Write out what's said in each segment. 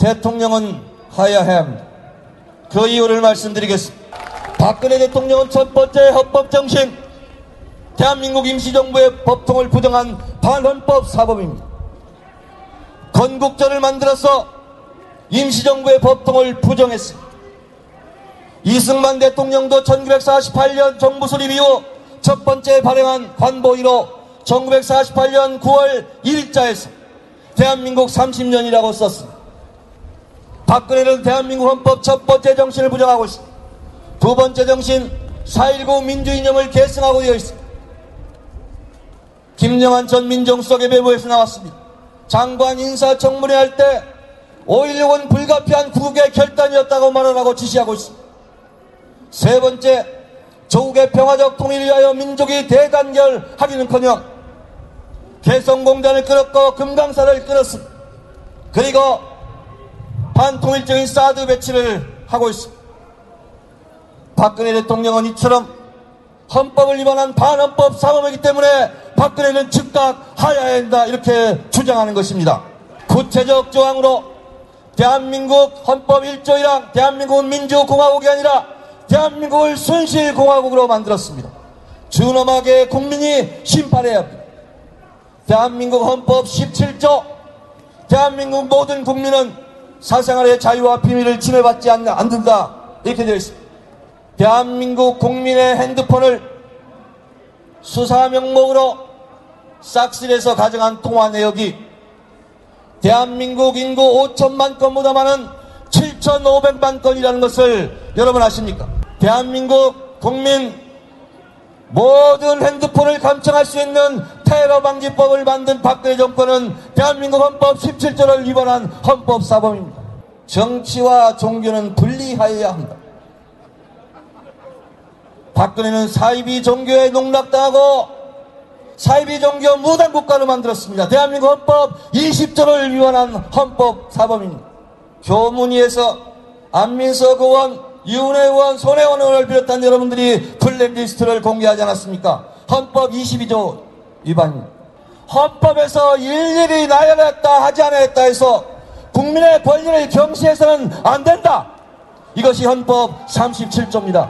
대통령은 하야해야 합니다. 그 이유를 말씀드리겠습니다. 박근혜 대통령은 첫 번째 헌법 정신, 대한민국 임시정부의 법통을 부정한 반헌법 사범입니다. 건국전을 만들어서 임시정부의 법통을 부정했습니다. 이승만 대통령도 1948년 정부 수립 이후 첫 번째 발행한 관보위로 1948년 9월 1일자에서 대한민국 30년이라고 썼습니다. 박근혜는 대한민국 헌법 첫 번째 정신을 부정하고 있습니다. 두 번째 정신 4.19 민주이념을 계승하고 되어 있습니다. 김영한 전 민정수석의 메모에서 나왔습니다. 장관 인사청문회 할 때 5.16은 불가피한 구국의 결단이었다고 말하라고 지시하고 있습니다. 세 번째, 조국의 평화적 통일을 위하여 민족이 대단결하기는커녕 개성공단을 끌었고 금강사를 끌었습니다. 그리고 반통일적인 사드 배치를 하고 있습니다. 박근혜 대통령은 이처럼 헌법을 위반한 반헌법 사범이기 때문에 박근혜는 즉각 하야해야 한다 이렇게 주장하는 것입니다. 구체적 조항으로 대한민국 헌법 1조 1항 대한민국은 민주공화국이 아니라 대한민국을 순실공화국으로 만들었습니다. 준엄하게 국민이 심판해야 합니다. 대한민국 헌법 17조 대한민국 모든 국민은 사생활의 자유와 비밀을 침해받지 않는다 이렇게 되어 있습니다. 대한민국 국민의 핸드폰을 수사 명목으로 싹쓸이해서 가져간 통화 내역이 대한민국 인구 5천만 건보다 많은 7,500만 건이라는 것을 여러분 아십니까? 대한민국 국민 모든 핸드폰을 감청할 수 있는 테러 방지법을 만든 박근혜 정권은 대한민국 헌법 17조를 위반한 헌법 사범입니다. 정치와 종교는 분리하여야 한다. 박근혜는 사이비 종교에 농락당하고 사이비 종교 무당 국가를 만들었습니다. 대한민국 헌법 20조를 위반한 헌법 사범입니다. 교문위에서 안민석 의원, 유은혜 의원, 손혜원 의원을 비롯한 여러분들이 블랙리스트를 공개하지 않았습니까? 헌법 22조 위반입니다. 헌법에서 일일이 나열했다 하지 않았다 해서 국민의 권리를 경시해서는 안 된다. 이것이 헌법 37조입니다.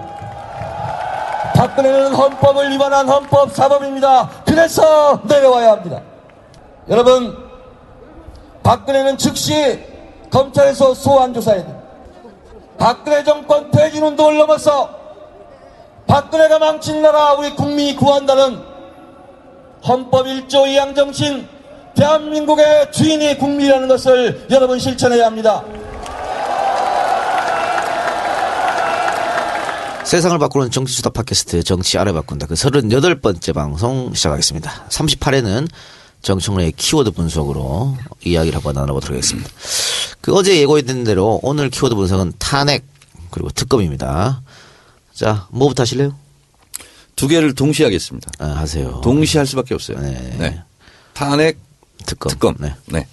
박근혜는 헌법을 위반한 헌법 사범입니다. 그래서 내려와야 합니다. 여러분, 박근혜는 즉시 검찰에서 소환 조사해야 됩니다. 박근혜 정권 퇴진 운동을 넘어서 박근혜가 망친 나라 우리 국민이 구한다는 헌법 1조 2항 정신 대한민국의 주인이 국민이라는 것을 여러분 실천해야 합니다. 세상을 바꾸는 정치수다 팟캐스트 정치 알아 바꾼다. 그 38번째 방송 시작하겠습니다. 38회는 정청래의 키워드 분석으로 이야기를 한번 나눠보도록 하겠습니다. 그 어제 예고했던 대로 오늘 키워드 분석은 탄핵 그리고 특검입니다. 자, 뭐부터 하실래요? 두 개를 동시에 하겠습니다. 아, 하세요. 동시에 할 수밖에 없어요. 네. 탄핵, 특검. 특검. 네. 네.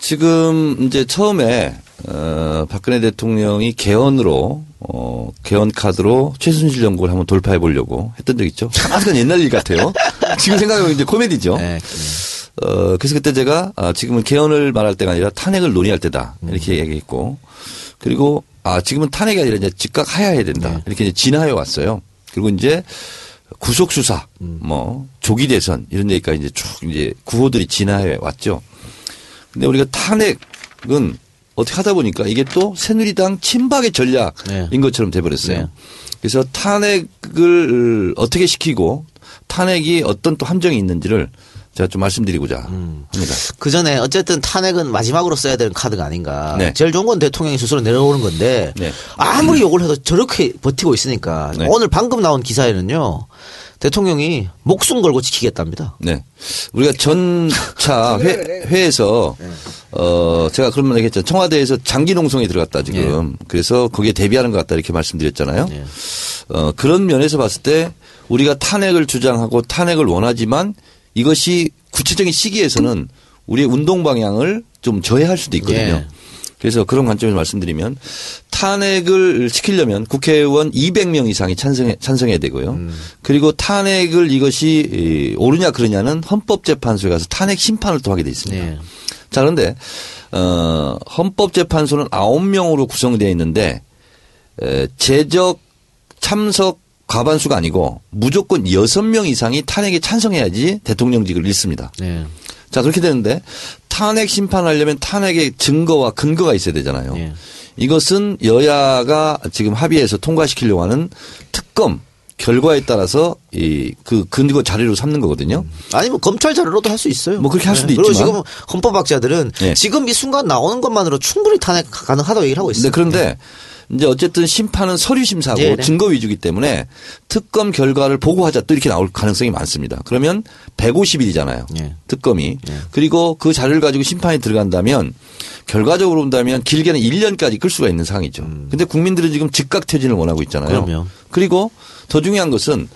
지금 이제 처음에 어, 박근혜 대통령이 개헌으로 어, 개헌 카드로 최순실 정국을 한번 돌파해 보려고 했던 적 있죠. 아직은 옛날 일 같아요. 지금 생각해보면 이제 코미디죠. 네. 어, 그래서 그때 제가 아, 지금은 개헌을 말할 때가 아니라 탄핵을 논의할 때다. 이렇게 음. 얘기했고 그리고 아, 지금은 탄핵이 아니라 이제 즉각 하야해야 된다. 네. 이렇게 이제 진화해 왔어요. 그리고 이제 구속 수사, 음. 뭐 조기 대선 이런 얘기까지 이제 쭉 이제 구호들이 진화해 왔죠. 근데 우리가 탄핵은 어떻게 하다 보니까 이게 또 새누리당 친박의 전략인 네. 것처럼 돼버렸어요. 네. 그래서 탄핵을 어떻게 시키고 탄핵이 어떤 또 함정이 있는지를 제가 좀 말씀드리고자 음. 합니다. 그 전에 어쨌든 탄핵은 마지막으로 써야 되는 카드가 아닌가. 네. 제일 좋은 건 대통령이 스스로 내려오는 건데 네. 아무리 욕을 해도 저렇게 버티고 있으니까 네. 오늘 방금 나온 기사에는요 대통령이 목숨 걸고 지키겠답니다. 네. 우리가 전차 회, 회에서 어 제가 그런 말 얘기했죠. 청와대에서 장기 농성에 들어갔다 지금. 그래서 거기에 대비하는 것 같다 이렇게 말씀드렸잖아요. 네. 어 그런 면에서 봤을 때 우리가 탄핵을 주장하고 탄핵을 원하지만 이것이 구체적인 시기에서는 우리의 운동 방향을 좀 저해할 수도 있거든요. 예. 그래서 그런 관점에서 말씀드리면 탄핵을 시키려면 국회의원 200명 이상이 찬성해, 찬성해야 되고요. 음. 그리고 탄핵을 이것이 이, 옳으냐 그러냐는 헌법재판소에 가서 탄핵 심판을 또 하게 돼 있습니다. 네. 자 그런데 어, 헌법재판소는 9명으로 구성되어 있는데 에, 재적 참석 과반수가 아니고 무조건 6명 이상이 탄핵에 찬성해야지 대통령직을 잃습니다. 네. 자, 그렇게 되는데 탄핵 심판하려면 탄핵의 증거와 근거가 있어야 되잖아요. 예. 이것은 여야가 지금 합의해서 통과시키려고 하는 특검 결과에 따라서 이 그 근거 자료로 삼는 거거든요. 아니 뭐 검찰 자료로도 할 수 있어요. 뭐 그렇게 할 수도 그리고 있지만. 지금 헌법학자들은 예. 지금 이 순간 나오는 것만으로 충분히 탄핵 가능하다고 얘기를 하고 있어요. 네, 그런데 이제 어쨌든 심판은 서류 심사고 네, 네. 증거 위주기 때문에 특검 결과를 보고하자 또 이렇게 나올 가능성이 많습니다. 그러면 150일이잖아요. 예. 특검이. 그리고 그 자료를 가지고 심판이 들어간다면 결과적으로 본다면 길게는 1년까지 끌 수가 있는 상황이죠. 근데 국민들은 지금 즉각 퇴진을 원하고 있잖아요. 음. 그럼요. 그리고 더 중요한 것은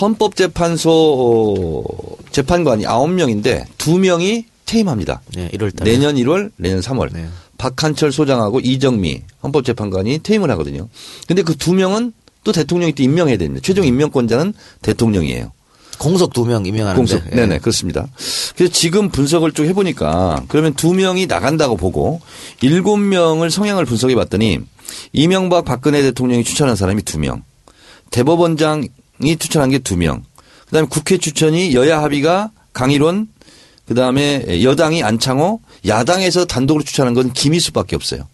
헌법재판소 재판관이 9명인데 2명이 퇴임합니다. 네, 1월 달에. 내년 1월, 내년 3월. 네. 박한철 소장하고 이정미 헌법재판관이 퇴임을 하거든요. 근데 그 두 명은 또 대통령이 또 임명해야 됩니다. 최종 임명권자는 대통령이에요. 공석 두 명 임명하는데. 공석. 예. 네네, 그렇습니다. 그래서 지금 분석을 쭉 해보니까 그러면 두 명이 나간다고 보고 일곱 명을 성향을 분석해 봤더니 이명박 박근혜 대통령이 추천한 사람이 두 명. 대법원장이 추천한 게 두 명. 그 다음에 국회 추천이 여야 합의가 강일원 그 다음에 여당이 안창호 야당에서 단독으로 추천한 건 김희수밖에 없어요.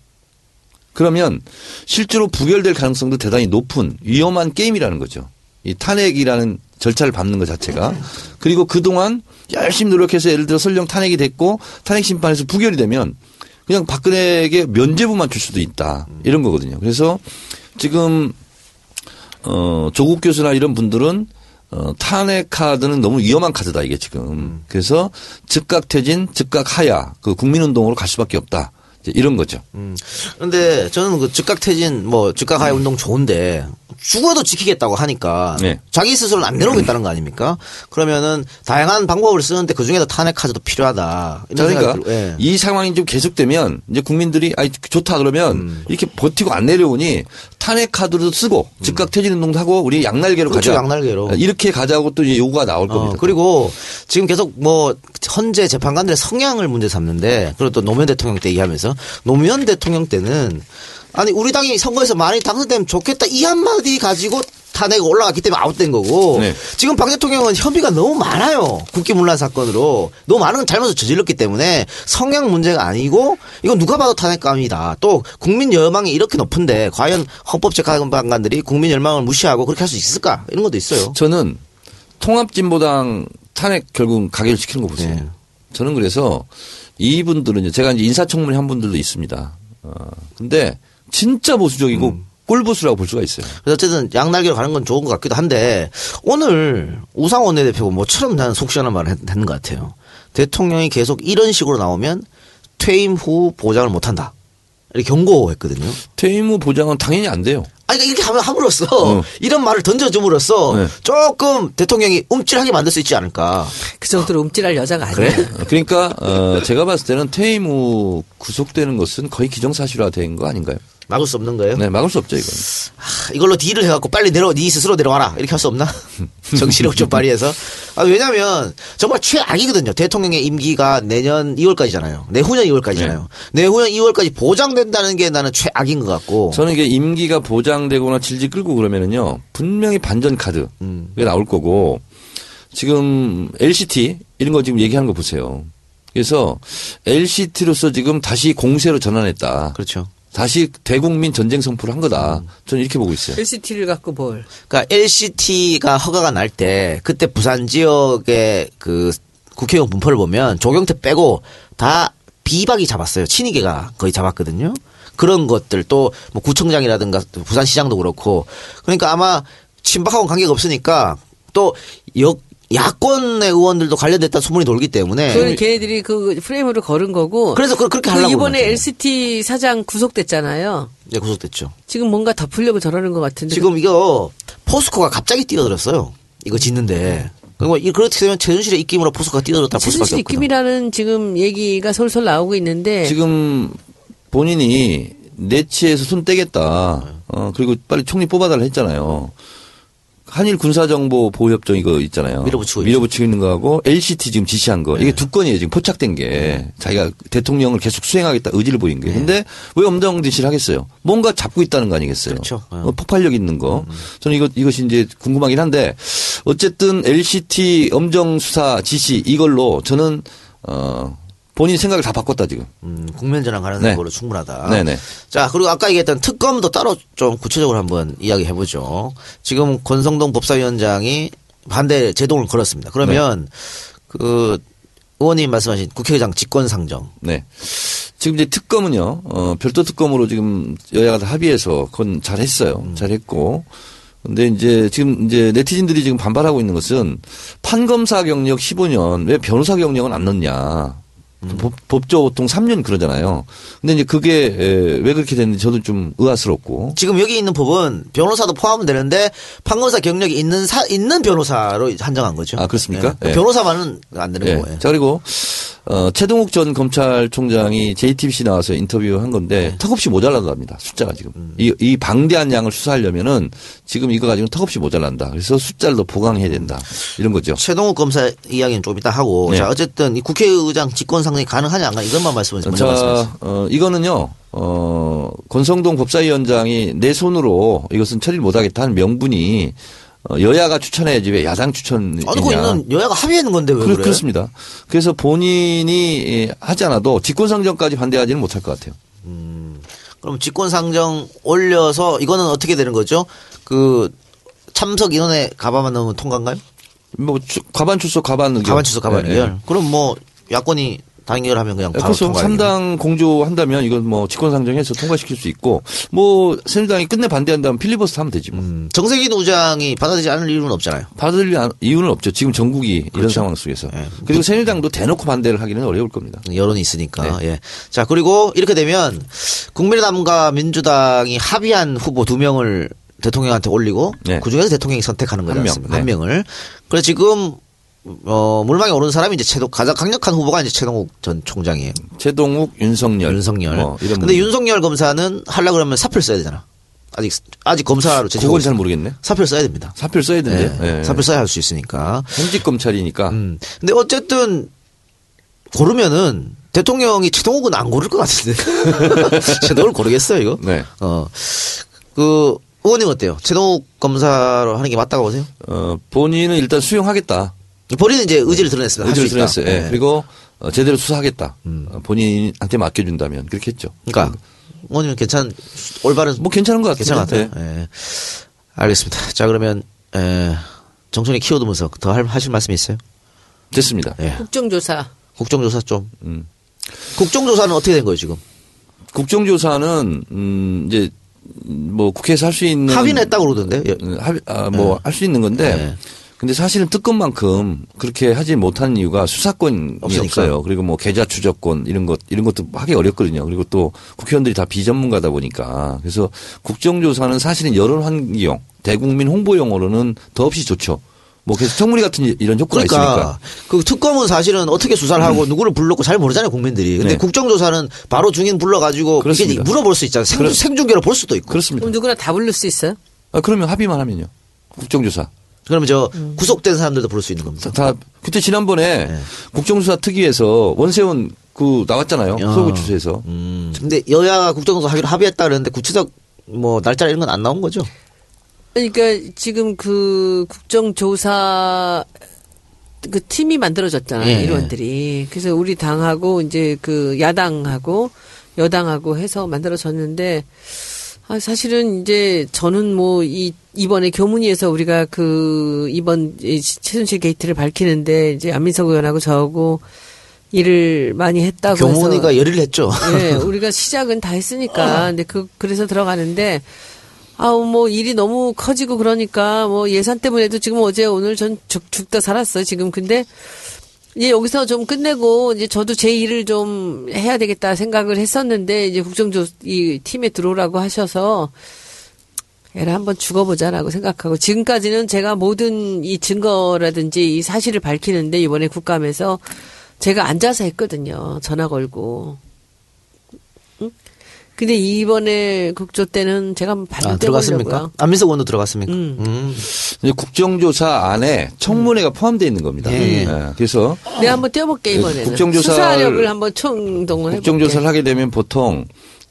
그러면 실제로 부결될 가능성도 대단히 높은 위험한 게임이라는 거죠. 이 탄핵이라는 절차를 밟는 것 자체가. 그리고 그동안 열심히 노력해서 예를 들어 설령 탄핵이 됐고 탄핵 심판에서 부결이 되면 그냥 박근혜에게 면죄부만 줄 수도 있다. 이런 거거든요. 그래서 지금 어 조국 교수나 이런 분들은 어 탄핵 카드는 너무 위험한 카드다 이게 지금. 그래서 즉각 퇴진, 즉각 하야 그 국민운동으로 갈 수밖에 없다. 이런 거죠. 음. 근데 저는 그 즉각 퇴진 뭐 즉각 하야 운동 좋은데 죽어도 지키겠다고 하니까 네. 자기 스스로는 안 내려오겠다는 거 아닙니까? 그러면은 다양한 방법을 쓰는데 그 중에서 탄핵 카드도 필요하다. 그러니까 들고, 예. 이 상황이 좀 계속되면 이제 국민들이 아 좋다 그러면 음. 이렇게 버티고 안 내려오니 탄핵 카드도 쓰고 즉각 퇴진 운동도 하고 우리 양날개로 음. 그렇죠, 가자. 양날개로. 이렇게 가자고 또 이제 요구가 나올 겁니다. 어, 그리고 지금 계속 뭐 헌재 재판관들의 성향을 문제 삼는데 그리고 또 노무현 대통령 때 얘기하면서 노무현 대통령 때는 아니 우리 당이 선거에서 많이 당선되면 좋겠다 이 한마디 가지고 탄핵 올라갔기 때문에 아웃된 거고 네. 지금 박 대통령은 혐의가 너무 많아요 국기문란 사건으로 너무 많은 잘못을 저질렀기 때문에 성향 문제가 아니고 이건 누가 봐도 탄핵감이다 또 국민 열망이 이렇게 높은데 과연 헌법재판관들이 국민 열망을 무시하고 그렇게 할 수 있을까 이런 것도 있어요. 저는 통합진보당 탄핵 결국 가결 시키는 거 보세요. 네. 저는 그래서 이분들은 제가 이제 인사청문회 한 분들도 있습니다. 어, 근데 진짜 보수적이고 음. 꼴보수라고 볼 수가 있어요. 그래서 어쨌든 양날개로 가는 건 좋은 것 같기도 한데 오늘 우상원 원내대표가 뭐처럼 나는 속 시원한 말을 했- 했는 것 같아요. 대통령이 계속 이런 식으로 나오면 퇴임 후 보장을 못 한다. 이렇게 경고했거든요. 퇴임 후 보장은 당연히 안 돼요. 아니 그러니까 이렇게 하면 함으로써 어. 이런 말을 던져줌으로써 네. 조금 대통령이 움찔하게 만들 수 있지 않을까. 그 정도로 움찔할 여자가 아니에요. 그래? 그러니까 어, 제가 봤을 때는 퇴임 후 구속되는 것은 거의 기정사실화된 거 아닌가요? 막을 수 없는 거예요. 네, 막을 수 없죠, 이건. 하, 이걸로 딜을 해갖고 빨리 내려, 네 스스로 내려와라. 이렇게 할 수 없나? 정치력 좀 발휘해서. 아, 왜냐면 정말 최악이거든요. 대통령의 임기가 내년 2월까지잖아요. 내후년 2월까지잖아요. 내후년 2월까지 보장된다는 게 나는 최악인 것 같고. 저는 이게 임기가 보장되거나 질질 끌고 그러면은요, 분명히 반전 카드, 가 나올 거고, 지금 LCT, 이런 거 지금 얘기하는 거 보세요. 그래서 LCT로서 지금 다시 공세로 전환했다. 그렇죠. 다시 대국민 전쟁 선포를 한 거다. 저는 이렇게 보고 있어요. LCT를 갖고 뭘. 그러니까 LCT가 허가가 날 때 그때 부산 지역의 그 국회의원 분포를 보면 조경태 빼고 다 비박이 잡았어요. 친이계가 거의 잡았거든요. 그런 것들 또 뭐 구청장이라든가 또 부산시장도 그렇고 그러니까 아마 친박하고는 관계가 없으니까 또 역, 야권의 의원들도 관련됐다는 소문이 돌기 때문에 그건 걔네들이 그 프레임으로 걸은 거고. 그래서 그- 그렇게 그 하려고 이번에 그러는 거죠. LCT 사장 구속됐잖아요. 네, 구속됐죠. 지금 뭔가 덮으려고 저러는 것 같은데. 지금 이거 포스코가 갑자기 뛰어들었어요. 이거 짓는데. 그리고 이- 그렇게 되면 최순실의 입김으로 포스코가 뛰어들었다 볼 수밖에 최순실. 입김이라는 지금 얘기가 솔솔 나오고 있는데. 지금 본인이 내치에서 손 떼겠다. 어, 그리고 빨리 총리 뽑아달라 했잖아요. 한일 군사정보 보호협정 이거 있잖아요. 밀어붙이고 밀어붙이고 있는 거하고 LCT 지금 지시한 거. 네. 이게 두 건이에요. 지금 포착된 게. 자기가 대통령을 계속 수행하겠다 의지를 보인 게. 근데 왜 엄정 지시를 하겠어요? 뭔가 잡고 있다는 거 아니겠어요? 네. 그렇죠. 네. 어, 폭발력 있는 거. 저는 이거, 이것이 이제 궁금하긴 한데 어쨌든 LCT 엄정 수사 지시 이걸로 저는 어, 본인 생각을 다 바꿨다 지금. 음, 국면 전환 가능성이 네. 걸로 충분하다. 네네. 자, 그리고 아까 얘기했던 특검도 따로 좀 구체적으로 한번 이야기 해 보죠. 지금 권성동 법사위원장이 반대 제동을 걸었습니다. 그러면 네. 그 의원님 말씀하신 국회의장 직권상정. 네. 지금 이제 특검은요, 어, 별도 특검으로 지금 여야가 다 합의해서 그건 잘 했어요. 음. 잘 했고. 근데 이제 지금 이제 네티즌들이 지금 반발하고 있는 것은 판검사 경력 15년 왜 변호사 경력은 안 넣냐. 음. 법, 법조 보통 3년 그러잖아요. 근데 이제 그게 에, 왜 그렇게 됐는지 저도 좀 의아스럽고. 지금 여기 있는 법은 변호사도 포함은 되는데 판검사 경력이 있는 사, 있는 변호사로 한정한 거죠. 아, 그렇습니까? 네. 예. 변호사만은 안 되는 예. 거예요. 자 그리고 어, 최동욱 전 검찰총장이 JTBC 나와서 인터뷰한 건데 턱없이 모자란답니다. 숫자가 지금 이, 이 방대한 양을 수사하려면은 지금 이거 가지고 턱없이 모자란다. 그래서 숫자를 더 보강해야 된다. 이런 거죠. 최동욱 검사 이야기는 좀 이따 하고 네. 자 어쨌든 이 국회의장 직권 상 정이 가능하냐 안 가냐 이것만 말씀하세요. 자, 어, 이거는요, 어, 권성동 법사위원장이 내 손으로 이것은 처리를 못하겠다는 명분이 어, 여야가 추천해야지 왜 야당 추천이냐. 아니 그 있는 여야가 합의하는 건데 왜 그래? 그렇습니다. 그래서 본인이 예, 하지 않아도 직권상정까지 반대하지는 못할 것 같아요. 그럼 직권상정 올려서 이거는 어떻게 되는 거죠? 그 참석 인원에 가반만 넣으면 통과인가요? 뭐 주- 과반 출석 과반 의견. 가반 추석 가반 예. 예. 그럼 뭐 야권이 단결하면 그냥 바로 통과. 3당 공조한다면 이건 뭐 직권상정해서 통과시킬 수 있고 뭐 새누리당이 끝내 반대한다면 필리버스터 하면 되지 뭐. 음, 정세균 의장이 받아들이지 않을 이유는 없잖아요. 안- 이유는 없죠. 지금 전국이 이런 그렇죠. 상황 속에서. 예. 그리고 새누리당도 대놓고 반대를 하기는 어려울 겁니다. 여론이 있으니까. 네. 예. 자, 그리고 이렇게 되면 국민의당과 민주당이 합의한 후보 두 명을 대통령한테 올리고 네. 그 중에서 대통령이 선택하는 거지 한 명, 않습니까? 네. 한 명을. 그래서 지금 어, 물망에 오른 사람이 이제 최동 가장 강력한 후보가 이제 최동욱 전 총장이에요. 최동욱, 윤석열. 윤석열. 뭐 이런 근데 분들. 윤석열 검사는 하려 그러면 사표를 써야 되잖아. 아직 아직 검사로 제출하고 그건 잘. 모르겠네. 사표를 써야 됩니다. 사표를 써야 예. 되는데. 예. 사표 써야 할 수 있으니까. 현직 검찰이니까. 음. 근데 어쨌든 고르면은 대통령이 최동욱은 안 고를 것 같은데. 최동욱을 고르겠어요, 이거? 네. 어. 그, 의원님 어때요? 최동욱 검사로 하는 게 맞다고 보세요? 어, 본인은 일단 수용하겠다. 본인은 이제 의지를 드러냈습니다. 할수 의지를. 드러냈어요. 예. 네. 그리고 어, 제대로 수사하겠다. 어, 본인한테 맡겨준다면 그렇게 했죠. 그러니까 의원님은 괜찮, 올바른. 뭐 괜찮은 것 괜찮은 같은데. 것 같아요. 예. 알겠습니다. 자, 그러면, 에, 정청의 키워드 분석 더 할- 하실 말씀 이 있어요? 네. 됐습니다. 예. 국정조사. 국정조사 좀. 음. 국정조사는 어떻게 된 거예요, 지금? 국정조사는 음, 이제 뭐 국회에서 할 수 있는 합의는 했다고 그러던데. 예. 음, 합의 아, 뭐 할 수 있는 건데 네. 근데 사실은 특검만큼 그렇게 하지 못하는 이유가 수사권이 없으니까. 없어요. 그리고 뭐 계좌 추적권 이런 것 이런 것도 하기 어렵거든요. 그리고 또 국회의원들이 다 비전문가다 보니까 그래서 국정조사는 사실은 여론 환기용 대국민 홍보용으로는 더없이 좋죠. 뭐 그래서 청문회 같은 이런 효과가 그러니까 있으니까. 그 특검은 사실은 어떻게 수사를 하고 누구를 불렀고 잘 모르잖아요 국민들이. 근데 네. 국정조사는 바로 증인 불러가지고 그렇습니다. 물어볼 수 있잖아요. 생, 그렇- 생중계로 볼 수도 있고. 그렇습니다. 그럼 누구나 다 부를 수 있어요? 아, 그러면 합의만 하면요. 국정조사. 그러면 저 구속된 사람들도 볼 수 있는 겁니다. 다 그때 지난번에 네. 국정조사 특위에서 원세훈 그 나왔잖아요. 야. 서울구치소에서. 음. 근데 여야가 국정조사 하기로 합의했다 그랬는데 구체적 뭐 날짜 이런 건 안 나온 거죠. 그러니까 지금 그 국정조사 그 팀이 만들어졌잖아요. 예. 일원들이. 그래서 우리 당하고 이제 그 야당하고 여당하고 해서 만들어졌는데 아, 사실은 이제 저는 뭐 이 이번에 교문위에서 우리가 그 이번 이 최순실 게이트를 밝히는데 이제 안민석 의원하고 저하고 일을 많이 했다고 교문위가 열의를 했죠. 네, 우리가 시작은 다 했으니까. 근데 그, 그래서 들어가는데, 아우, 뭐, 일이 너무 커지고 그러니까, 뭐, 예산 때문에도 지금 어제 오늘 전 죽, 죽다 살았어요, 지금. 근데, 이제 여기서 좀 끝내고, 이제 저도 제 일을 좀 해야 되겠다 생각을 했었는데, 이제 국정조, 이 팀에 들어오라고 하셔서, 애를 한번 죽어보자라고 생각하고, 지금까지는 제가 모든 이 증거라든지 이 사실을 밝히는데, 이번에 국감에서 제가 앉아서 했거든요. 전화 걸고. 근데 이번에 국조 때는 제가 한번 발로 아, 들어갔습니까? 안민석 의원도 들어갔습니까? 음. 이제 국정조사 안에 청문회가 포함되어 있는 겁니다. 예, 예. 그래서 내가 한번 뛰어볼게 이번에는 그 국정조사를- 수사력을 한번 총동원 해볼게. 국정조사를 하게 되면 보통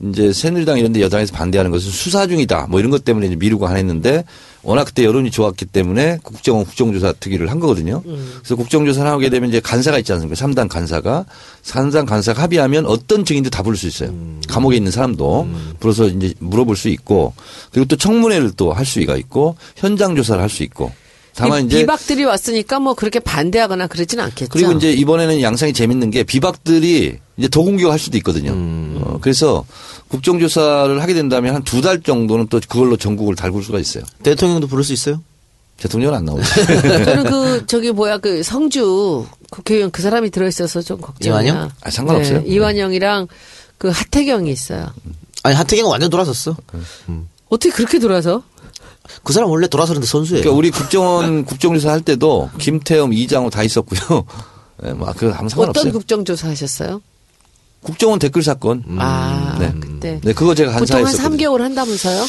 이제 새누리당 이런 데 여당에서 반대하는 것은 수사 중이다. 뭐 이런 것 때문에 이제 미루고 안 했는데 워낙 그때 여론이 좋았기 때문에 국정원 국정조사 특위를 한 거거든요. 그래서 국정조사를 하게 되면 이제 간사가 있지 않습니까? 삼당 간사가. 삼당 간사가 합의하면 어떤 증인도 다 부를 수 있어요. 감옥에 있는 사람도. 불러서 이제 물어볼 수 있고. 그리고 또 청문회를 또 할 수가 있고. 현장 조사를 할 수 있고 다만 이 이제 비박들이 왔으니까 뭐 그렇게 반대하거나 그러진 않겠죠. 그리고 이제 이번에는 양상이 재밌는 게 비박들이 이제 도공격할 수도 있거든요. 어, 그래서 국정조사를 하게 된다면 한 두 달 정도는 또 그걸로 전국을 달굴 수가 있어요. 대통령도 부를 수 있어요? 대통령은 안 나오죠. 저는 그 저기 뭐야 그 성주 국회의원 그 사람이 들어있어서 좀 걱정이야. 이완영? 아, 상관없어요. 네, 이완영이랑 그 하태경이 있어요. 아니 하태경 완전 돌아섰어. 어떻게 그렇게 돌아서? 그 사람 원래 돌아서는데 선수예요. 그러니까 우리 국정원 국정조사 할 때도 김태흠, 이장호 다 있었고요. 예, 뭐, 그 아무 상관없어요. 어떤 국정조사 하셨어요? 국정원 댓글 사건. 아 네. 그때 네, 그거 제가 보통 한 한사했었거든요. 3개월 한다면서요?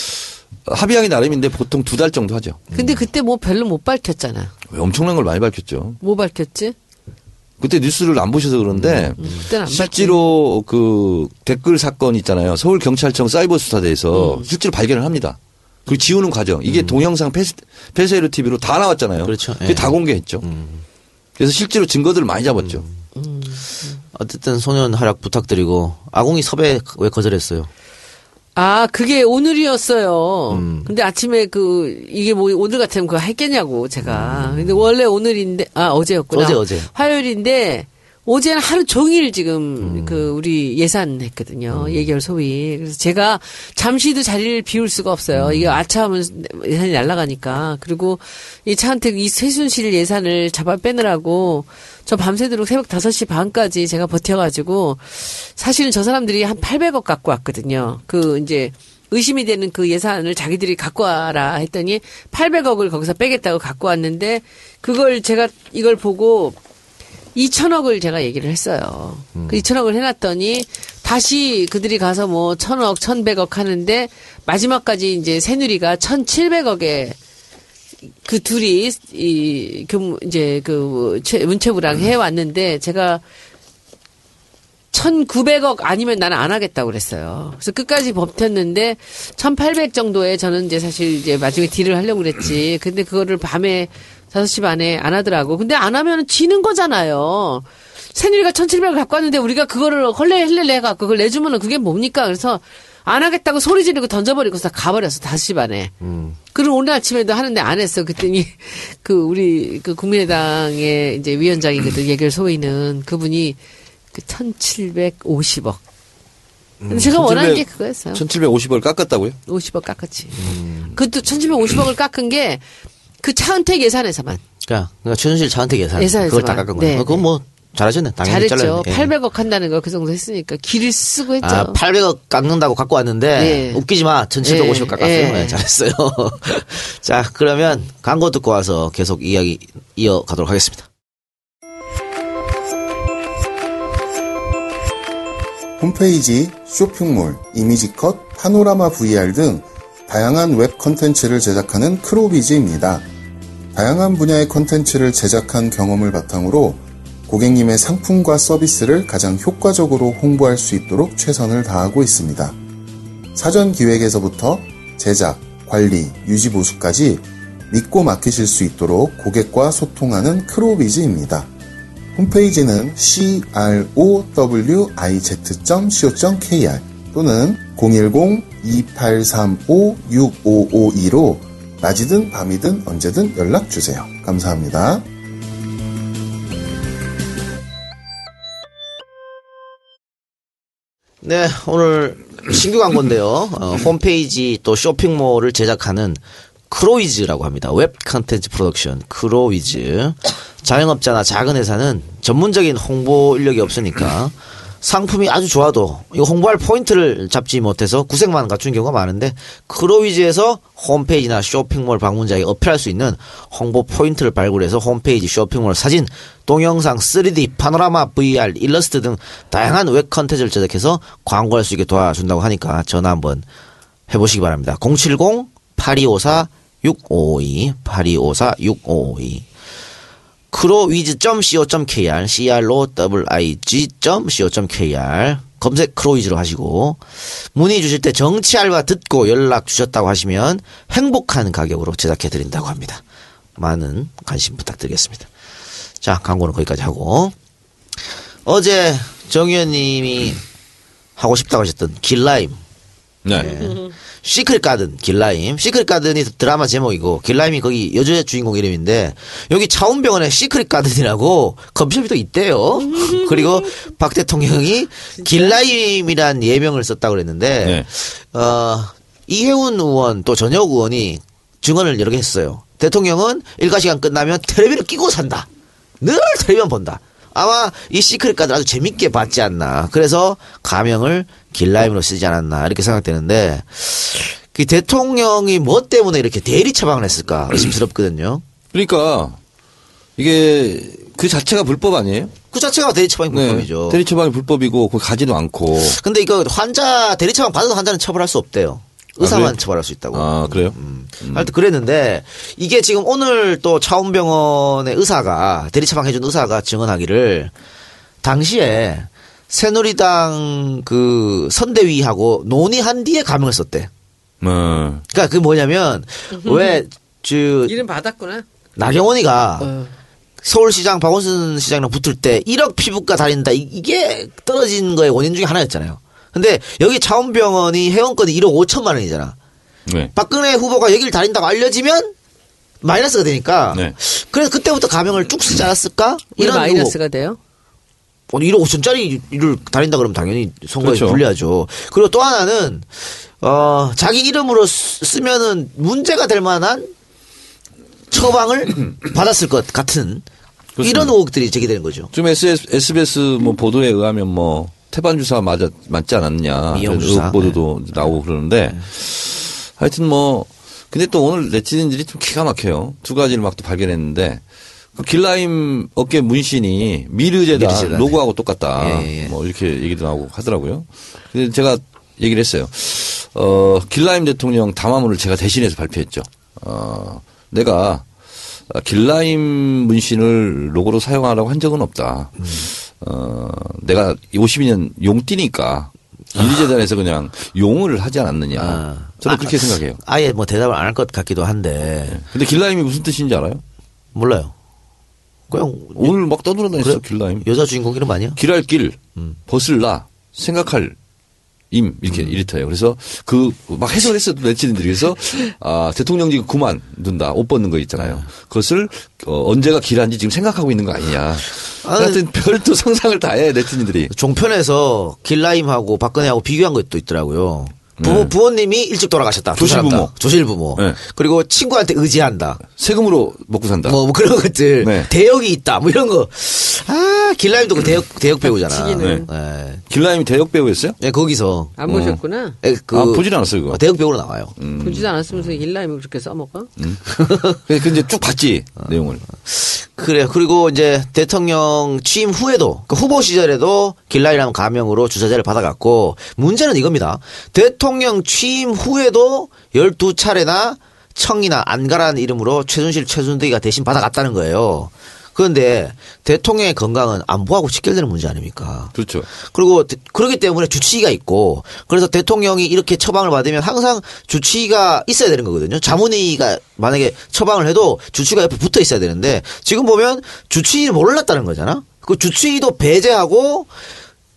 합의하기 나름인데 보통 두 달 정도 하죠. 근데 그때 뭐 별로 못 밝혔잖아. 왜 엄청난 걸 많이 밝혔죠. 뭐 밝혔지? 그때 뉴스를 안 보셔서 그런데 그때는 안 실제로 그 댓글 사건 있잖아요. 서울 경찰청 사이버 수사대에서 음. 실제로 발견을 합니다. 그리고 지우는 과정. 이게 동영상 패스, 패스헤르 TV로 다 나왔잖아요. 그렇죠. 그게 예. 다 공개했죠. 그래서 실제로 증거들을 많이 잡았죠. 어쨌든 소년 활약 부탁드리고 아궁이 섭외 왜 거절했어요? 아, 그게 오늘이었어요. 근데 아침에 그, 이게 뭐 오늘 같으면 그거 했겠냐고, 제가. 근데 원래 오늘인데, 아, 어제였구나. 어제, 어제. 화요일인데, 어제는 하루 종일 지금 그 우리 예산 했거든요. 예결 소위. 그래서 제가 잠시도 자리를 비울 수가 없어요. 이게 아차하면 예산이 날아가니까. 그리고 이 차한테 이 최순실 예산을 잡아 빼느라고 저 밤새도록 새벽 5시 반까지 제가 버텨가지고 사실은 저 사람들이 한 800억 갖고 왔거든요. 그 이제 의심이 되는 그 예산을 자기들이 갖고 와라 했더니 800억을 거기서 빼겠다고 갖고 왔는데 그걸 제가 이걸 보고 2천억을 제가 얘기를 했어요. 그 2천억을 해놨더니 다시 그들이 가서 뭐 1천억, 1,100억 하는데 마지막까지 이제 새누리가 1,700억에 그 둘이 이 금, 이제 그 최- 문체부랑 해왔는데 제가 1,900억 아니면 나는 안 하겠다고 그랬어요. 그래서 끝까지 버텼는데 1,800 정도에 저는 이제 사실 이제 나중에 딜을 하려고 그랬지. 근데 그거를 밤에 5시 반에 안 하더라고. 근데 안 하면 지는 거잖아요. 새누리가 1,700을 갖고 왔는데 우리가 그거를 헐레 헐레 해갖고 그걸 내주면은 그게 뭡니까? 그래서 안 하겠다고 소리 지르고 던져버리고서 가버렸어. 5시 반에. 그리고 오늘 아침에도 하는데 안 했어. 그랬더니 그 우리 그 국민의당의 이제 위원장이거든. 예결 소위는 그분이 그 1,750억. 근데 제가 원하는 게 그거였어요. 1750을 깎았다고요? 50억 깎았지. 그것도 1,750억을 깎은 게 그 차은택 예산에서만. 그러니까, 그러니까 최순실 저한테 계산. 예산에서만. 그걸 다 깎은 거예요. 네, 그건 뭐 잘하셨네. 당연히 잘했죠. 예. 800억 한다는 거 그 정도 했으니까 길을 쓰고 했죠. 아, 800억 깎는다고 갖고 왔는데 예. 웃기지 마. 1750억 예, 깎았어요. 예. 네, 잘했어요. 자, 그러면 광고 듣고 와서 계속 이야기 이어가도록 하겠습니다. 홈페이지, 쇼핑몰, 이미지컷, 파노라마 VR 등 다양한 웹 컨텐츠를 제작하는 크로위즈입니다. 다양한 분야의 컨텐츠를 제작한 경험을 바탕으로 고객님의 상품과 서비스를 가장 효과적으로 홍보할 수 있도록 최선을 다하고 있습니다. 사전 기획에서부터 제작, 관리, 유지 보수까지 믿고 맡기실 수 있도록 고객과 소통하는 크로비즈입니다. 홈페이지는 crowiz.co.kr 또는 010-2835-6552로 낮이든 밤이든 언제든 연락주세요. 감사합니다. 네, 오늘 신규 광고인데요. 어, 홈페이지 또 쇼핑몰을 제작하는 크로위즈라고 합니다. 웹 컨텐츠 프로덕션 크로위즈. 자영업자나 작은 회사는 전문적인 홍보 인력이 없으니까 상품이 아주 좋아도 이거 홍보할 포인트를 잡지 못해서 구색만 갖춘 경우가 많은데 크로위즈에서 홈페이지나 쇼핑몰 방문자에게 어필할 수 있는 홍보 포인트를 발굴해서 홈페이지 쇼핑몰 사진, 동영상, 3D, 파노라마, VR, 일러스트 등 다양한 웹 컨텐츠를 제작해서 광고할 수 있게 도와준다고 하니까 전화 한번 해보시기 바랍니다. 070-8254-6552, 8254-6552. 크로위즈.co.kr, crowiz.co.kr 검색 크로위즈로 하시고 문의 주실 때 정치 알바 듣고 연락 주셨다고 하시면 행복한 가격으로 제작해 드린다고 합니다. 많은 관심 부탁드리겠습니다. 자, 광고는 거기까지 하고 어제 정 의원님이 하고 싶다고 하셨던 길라임 네. 시크릿 가든 길라임. 시크릿 가든이 드라마 제목이고 길라임이 거기 여자 주인공 이름인데 여기 차움병원에 시크릿 가든이라고 커피숍이 또 있대요. 그리고 박 대통령이 길라임이란 예명을 썼다고 그랬는데 네. 어 이혜훈 의원 또 전혁 의원이 증언을 여러 개 했어요. 대통령은 일과 시간 끝나면 텔레비를 끼고 산다. 늘 텔레비만 본다. 아마 이 시크릿 가든 아주 재밌게 봤지 않나. 그래서 가명을 길라임으로 쓰지 않았나 이렇게 생각되는데 그 대통령이 뭐 때문에 이렇게 대리 처방을 했을까 의심스럽거든요. 그러니까 이게 그 자체가 불법 아니에요? 그 자체가 대리 처방이 불법이죠. 대리 처방이 불법이고 그 가지도 않고. 근데 이거 환자 대리 처방 받은 환자는 처벌할 수 없대요. 의사만 그래요? 처벌할 수 있다고. 아 그래요? 하여튼 그랬는데 이게 지금 오늘 또 차원병원의 의사가 대리 처방해준 의사가 증언하기를 당시에 새누리당 그 선대위하고 논의한 뒤에 가명을 썼대. 어. 그러니까 그게 뭐냐면 왜저 이름 받았구나. 나경원이가 어. 서울시장 박원순 시장이랑 붙을 때 1억 피부과 다닌다 이- 이게 떨어진 거의 원인 중에 하나였잖아요. 근데 여기 차원병원이 회원권이 1억 5천만 원이잖아. 네. 박근혜 후보가 여기를 다닌다고 알려지면 마이너스가 되니까 네. 그래서 그때부터 가명을 쭉 쓰지 않았을까? 왜 이런 마이너스가 돼요? 의혹. 1억 5천짜리 일을 다닌다 그러면 당연히 선거에 그렇죠. 불리하죠. 그리고 또 하나는 어 자기 이름으로 쓰- 쓰면은 문제가 될 만한 처방을 받았을 것 같은 이런 의혹들이 제기되는 거죠. 지금 SBS, SBS 뭐 보도에 의하면 뭐 태반 주사 맞아 맞지 않았냐. 의혹 보도도 나오고 그러는데 하여튼 뭐 근데 또 오늘 네티즌들이 좀 기가 막혀요. 두 가지를 막 또 발견했는데 그 길라임 어깨 문신이 미르제다 미르제다. 로고하고 똑같다. 예, 예, 예. 뭐 이렇게 얘기도 나오고 하더라고요. 근데 제가 얘기를 했어요. 어, 길라임 대통령 담화문을 제가 대신해서 발표했죠. 어, 내가 길라임 문신을 로고로 사용하라고 한 적은 없다. 어, 내가 52년 용띠니까 인리재단에서 그냥 용을 하지 않았느냐. 아. 저는 아, 그렇게 생각해요. 아예 뭐 대답을 안 할 것 같기도 한데 근데 길라임이 무슨 뜻인지 알아요? 몰라요. 그냥 오늘 막 떠돌아다녔어? 길라임. 여자 주인공 이름 아니야? 길할 길, 음. 벗을 나, 생각할 임 이렇게 이렇다요. 그래서 그 막 해석을 했어요 네티즌들이 그래서 아 대통령직 그만 둔다 옷 벗는 거 있잖아요. 그것을 어, 언제가 길한지 지금 생각하고 있는 거 아니냐. 하여튼 별도 상상을 다 해 네티즌들이. 종편에서 길라임하고 박근혜하고 비교한 것도 있더라고요. 부모, 네. 부모님이 일찍 돌아가셨다. 두 사람 다. 조실 부모. 조실 부모. 네. 그리고 친구한테 의지한다. 세금으로 먹고 산다. 뭐, 뭐 그런 것들. 네. 대역이 있다. 뭐 이런 거. 아, 길라임도 그 대역, 대역 배우잖아. 치기는. 네. 길라임이 대역 배우였어요? 네, 거기서. 안 보셨구나. 에, 그, 아, 보진 않았어요, 그거. 어, 대역 배우로 나와요. 보지도 않았으면서 일라임을 그렇게 써먹어? 근데 그 이제 쭉 봤지 내용을. 그래요. 그리고 이제 대통령 취임 후에도 그 후보 시절에도 길라이라는 가명으로 주사제를 받아갔고 문제는 이겁니다. 대통령 취임 후에도 12차례나 청이나 안가라는 이름으로 최순실 최순득이가 대신 받아갔다는 거예요. 그런데 대통령의 건강은 안보하고 직결되는 문제 아닙니까? 그렇죠. 그리고 대- 그렇기 때문에 주치의가 있고 그래서 대통령이 이렇게 처방을 받으면 항상 주치의가 있어야 되는 거거든요. 자문위가 만약에 처방을 해도 주치의가 옆에 붙어 있어야 되는데 지금 보면 주치의를 몰랐다는 거잖아. 그 주치의도 배제하고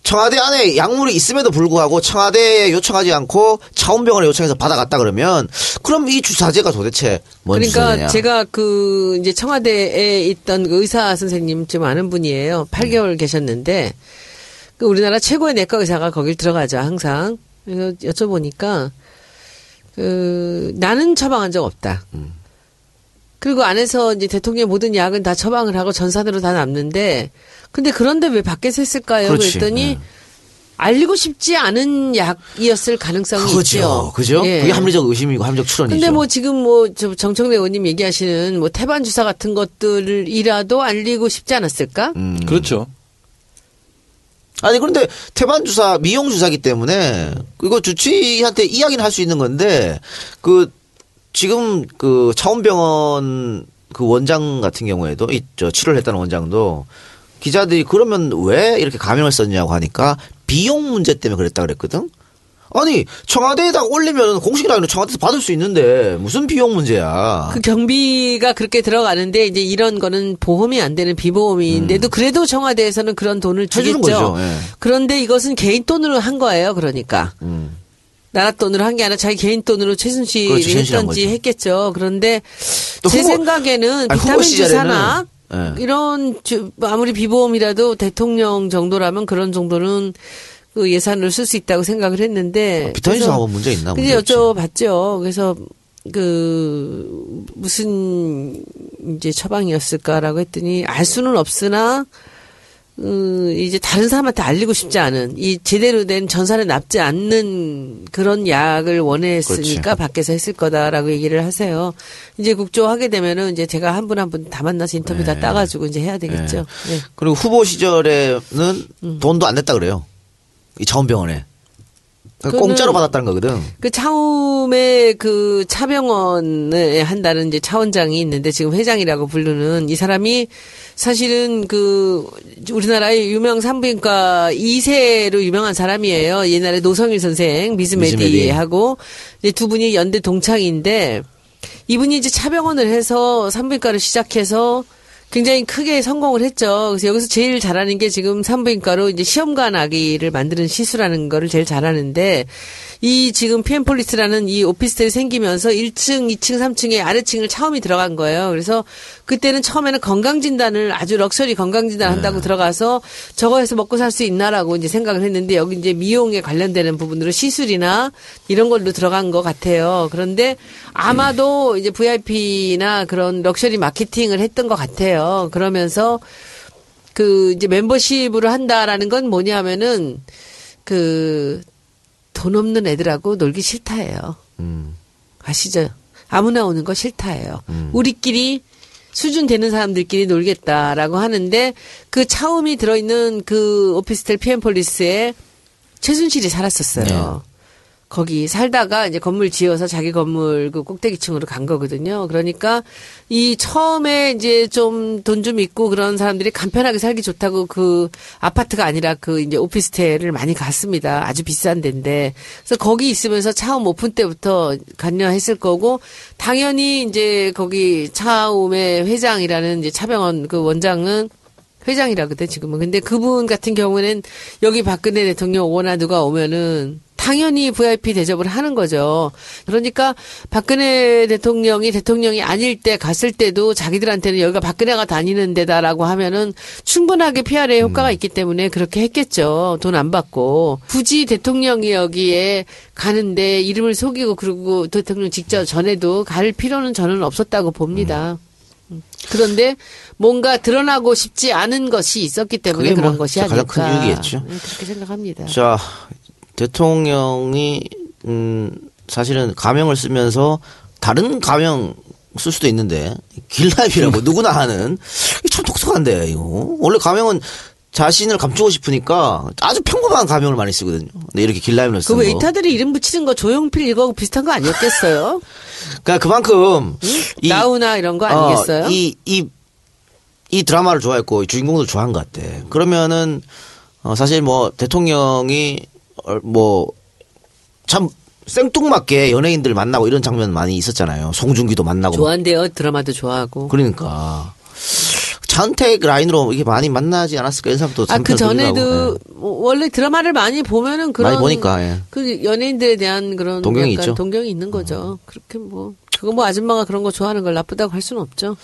청와대 안에 약물이 있음에도 불구하고 청와대에 요청하지 않고 차원병원에 요청해서 받아갔다 그러면 그럼 이 주사제가 도대체 뭔 그러니까 주사제냐? 제가 그 이제 청와대에 있던 그 의사 선생님 좀 아는 분이에요. 8개월 계셨는데 그 우리나라 최고의 내과 의사가 거길 들어가죠 항상. 그래서 여쭤보니까 그 나는 처방한 적 없다. 그리고 안에서 이제 대통령 모든 약은 다 처방을 하고 전산으로 다 남는데 근데 그런데 왜 밖에서 했을까요? 그렇지. 그랬더니 네. 알리고 싶지 않은 약이었을 가능성이 있죠. 그죠. 그죠? 예. 그게 합리적 의심이고 합리적 추론이죠. 근데 뭐 지금 뭐저 정청래 의원님 얘기하시는 뭐 태반 주사 같은 것들이라도 알리고 싶지 않았을까? 음. 그렇죠. 아니 그런데 태반 주사 미용 주사기 때문에 이거 주치의한테 이야기는 할 수 있는 건데 그 지금 그 차원병원 그 원장 같은 경우에도 이저 치료를 했다는 원장도 기자들이 그러면 왜 이렇게 가명을 썼냐고 하니까 비용 문제 때문에 그랬다 그랬거든. 아니 청와대에다 올리면 공식이라는 청와대에서 받을 수 있는데 무슨 비용 문제야? 그 경비가 그렇게 들어가는데 이제 이런 거는 보험이 안 되는 비보험인데도 그래도 청와대에서는 그런 돈을 음. 주겠죠. 거죠, 예. 그런데 이것은 개인 돈으로 한 거예요. 그러니까. 음. 나라 돈으로 한 게 아니라 자기 개인 돈으로 최순실이 그렇죠, 했던지. 했겠죠. 그런데 또제 후보- 생각에는 아니, 비타민 주사나 예. 이런 주- 아무리 비보험이라도 대통령 정도라면 그런 정도는 그 예산을 쓸 수 있다고 생각을 했는데 아, 비타민 뭐 문제 있나? 근데. 여쭤봤죠. 그래서 그 무슨 이제 처방이었을까라고 했더니 알 수는 없으나 음, 이제 다른 사람한테 알리고 싶지 않은 이 제대로 된 전산에 납지 않는 그런 약을 원했으니까 그렇지. 밖에서 했을 거다라고 얘기를 하세요. 이제 국조 하게 되면은 이제 제가 한 분 한 분 다 만나서 인터뷰 다 따가지고 이제 해야 되겠죠. 네. 그리고 후보 시절에는 음. 돈도 안 냈다 그래요. 이 차원병원에. 그러니까 공짜로 받았다는 거거든. 그 차움에 그 차병원에 한다는 이제 차원장이 있는데 지금 회장이라고 부르는 이 사람이 사실은 그 우리나라의 유명 산부인과 2세로 유명한 사람이에요. 옛날에 노성일 선생 미즈메디. 미즈메디하고 이제 두 분이 연대 동창인데 이분이 이제 차병원을 해서 산부인과를 시작해서 굉장히 크게 성공을 했죠. 그래서 여기서 제일 잘하는 게 지금 산부인과로 이제 시험관 아기를 만드는 시술하는 거를 제일 잘하는데 이 지금 피엔폴리스라는 이 오피스텔이 생기면서 1층, 2층, 3층에 아래층을 차움이 들어간 거예요. 그래서 그때는 처음에는 건강진단을 아주 럭셔리 건강진단 한다고 들어가서 저거 해서 먹고 살 수 있나라고 이제 생각을 했는데 여기 이제 미용에 관련되는 부분으로 시술이나 이런 걸로 들어간 것 같아요. 그런데 아마도 이제 VIP나 그런 럭셔리 마케팅을 했던 것 같아요. 그러면서 그 이제 멤버십으로 한다라는 건 뭐냐면은 그 돈 없는 애들하고 놀기 싫다예요. 음. 아시죠? 아무나 오는 거 싫다예요. 우리끼리 수준 되는 사람들끼리 놀겠다라고 하는데 그 차움이 들어있는 그 오피스텔 피엠폴리스에 최순실이 살았었어요. 거기 살다가 이제 건물 지어서 자기 건물 그 꼭대기층으로 간 거거든요. 그러니까 이 처음에 이제 좀돈좀 있고 그런 사람들이 간편하게 살기 좋다고 그 아파트가 아니라 그 이제 오피스텔을 많이 갔습니다. 아주 비싼 데인데. 그래서 거기 있으면서 차움 오픈 때부터 관여했을 거고 당연히 이제 거기 차움의 회장이라는 이제 차병원 그 원장은 회장이라거든 지금은. 근데 그분 같은 경우는 여기 박근혜 대통령 누가 오면은 당연히 VIP 대접을 하는 거죠. 그러니까 박근혜 대통령이 대통령이 아닐 때 갔을 때도 자기들한테는 여기가 박근혜가 다니는 데다라고 하면은 충분하게 PR에 효과가 있기 때문에 그렇게 했겠죠. 돈 안 받고. 굳이 대통령이 여기에 가는데 이름을 속이고 그러고 대통령 직접 전에도 갈 필요는 저는 없었다고 봅니다. 그런데 뭔가 드러나고 싶지 않은 것이 있었기 때문에 그게 뭐 그런 것이 가장 아닐까. 큰 이유겠죠. 네, 그렇게 생각합니다. 자, 대통령이 음 사실은 가명을 쓰면서 다른 가명 쓸 수도 있는데 길라입이라고 누구나 하는 참 독특한데 이거 원래 가명은 자신을 감추고 싶으니까 아주 평범한 가명을 많이 쓰거든요. 근데 이렇게 길라임을 그 쓰는 거. 웨이터들이 이름 붙이는 거 조용필 이거 비슷한 거 아니었겠어요? 그러니까 그만큼 이 나우나 이런 거 아니겠어요? 어, 이, 이, 이 드라마를 좋아했고, 이 주인공도 좋아한 것 같아. 그러면은, 어, 사실 뭐, 대통령이, 어, 뭐, 참, 생뚱맞게 연예인들 만나고 이런 장면 많이 있었잖아요. 송중기도 만나고. 좋아한대요. 드라마도 좋아하고. 그러니까. 차은택 라인으로 이게 많이 만나지 않았을까 이런 생각도 아, 그 전에도 예. 뭐 원래 드라마를 많이 보면은 그런 많이 보니까, 예. 그 연예인들에 대한 그런 동경이 약간 있죠. 동경이 있는 거죠. 그렇게 뭐 그거 뭐 아줌마가 그런 거 좋아하는 걸 나쁘다고 할 수는 없죠.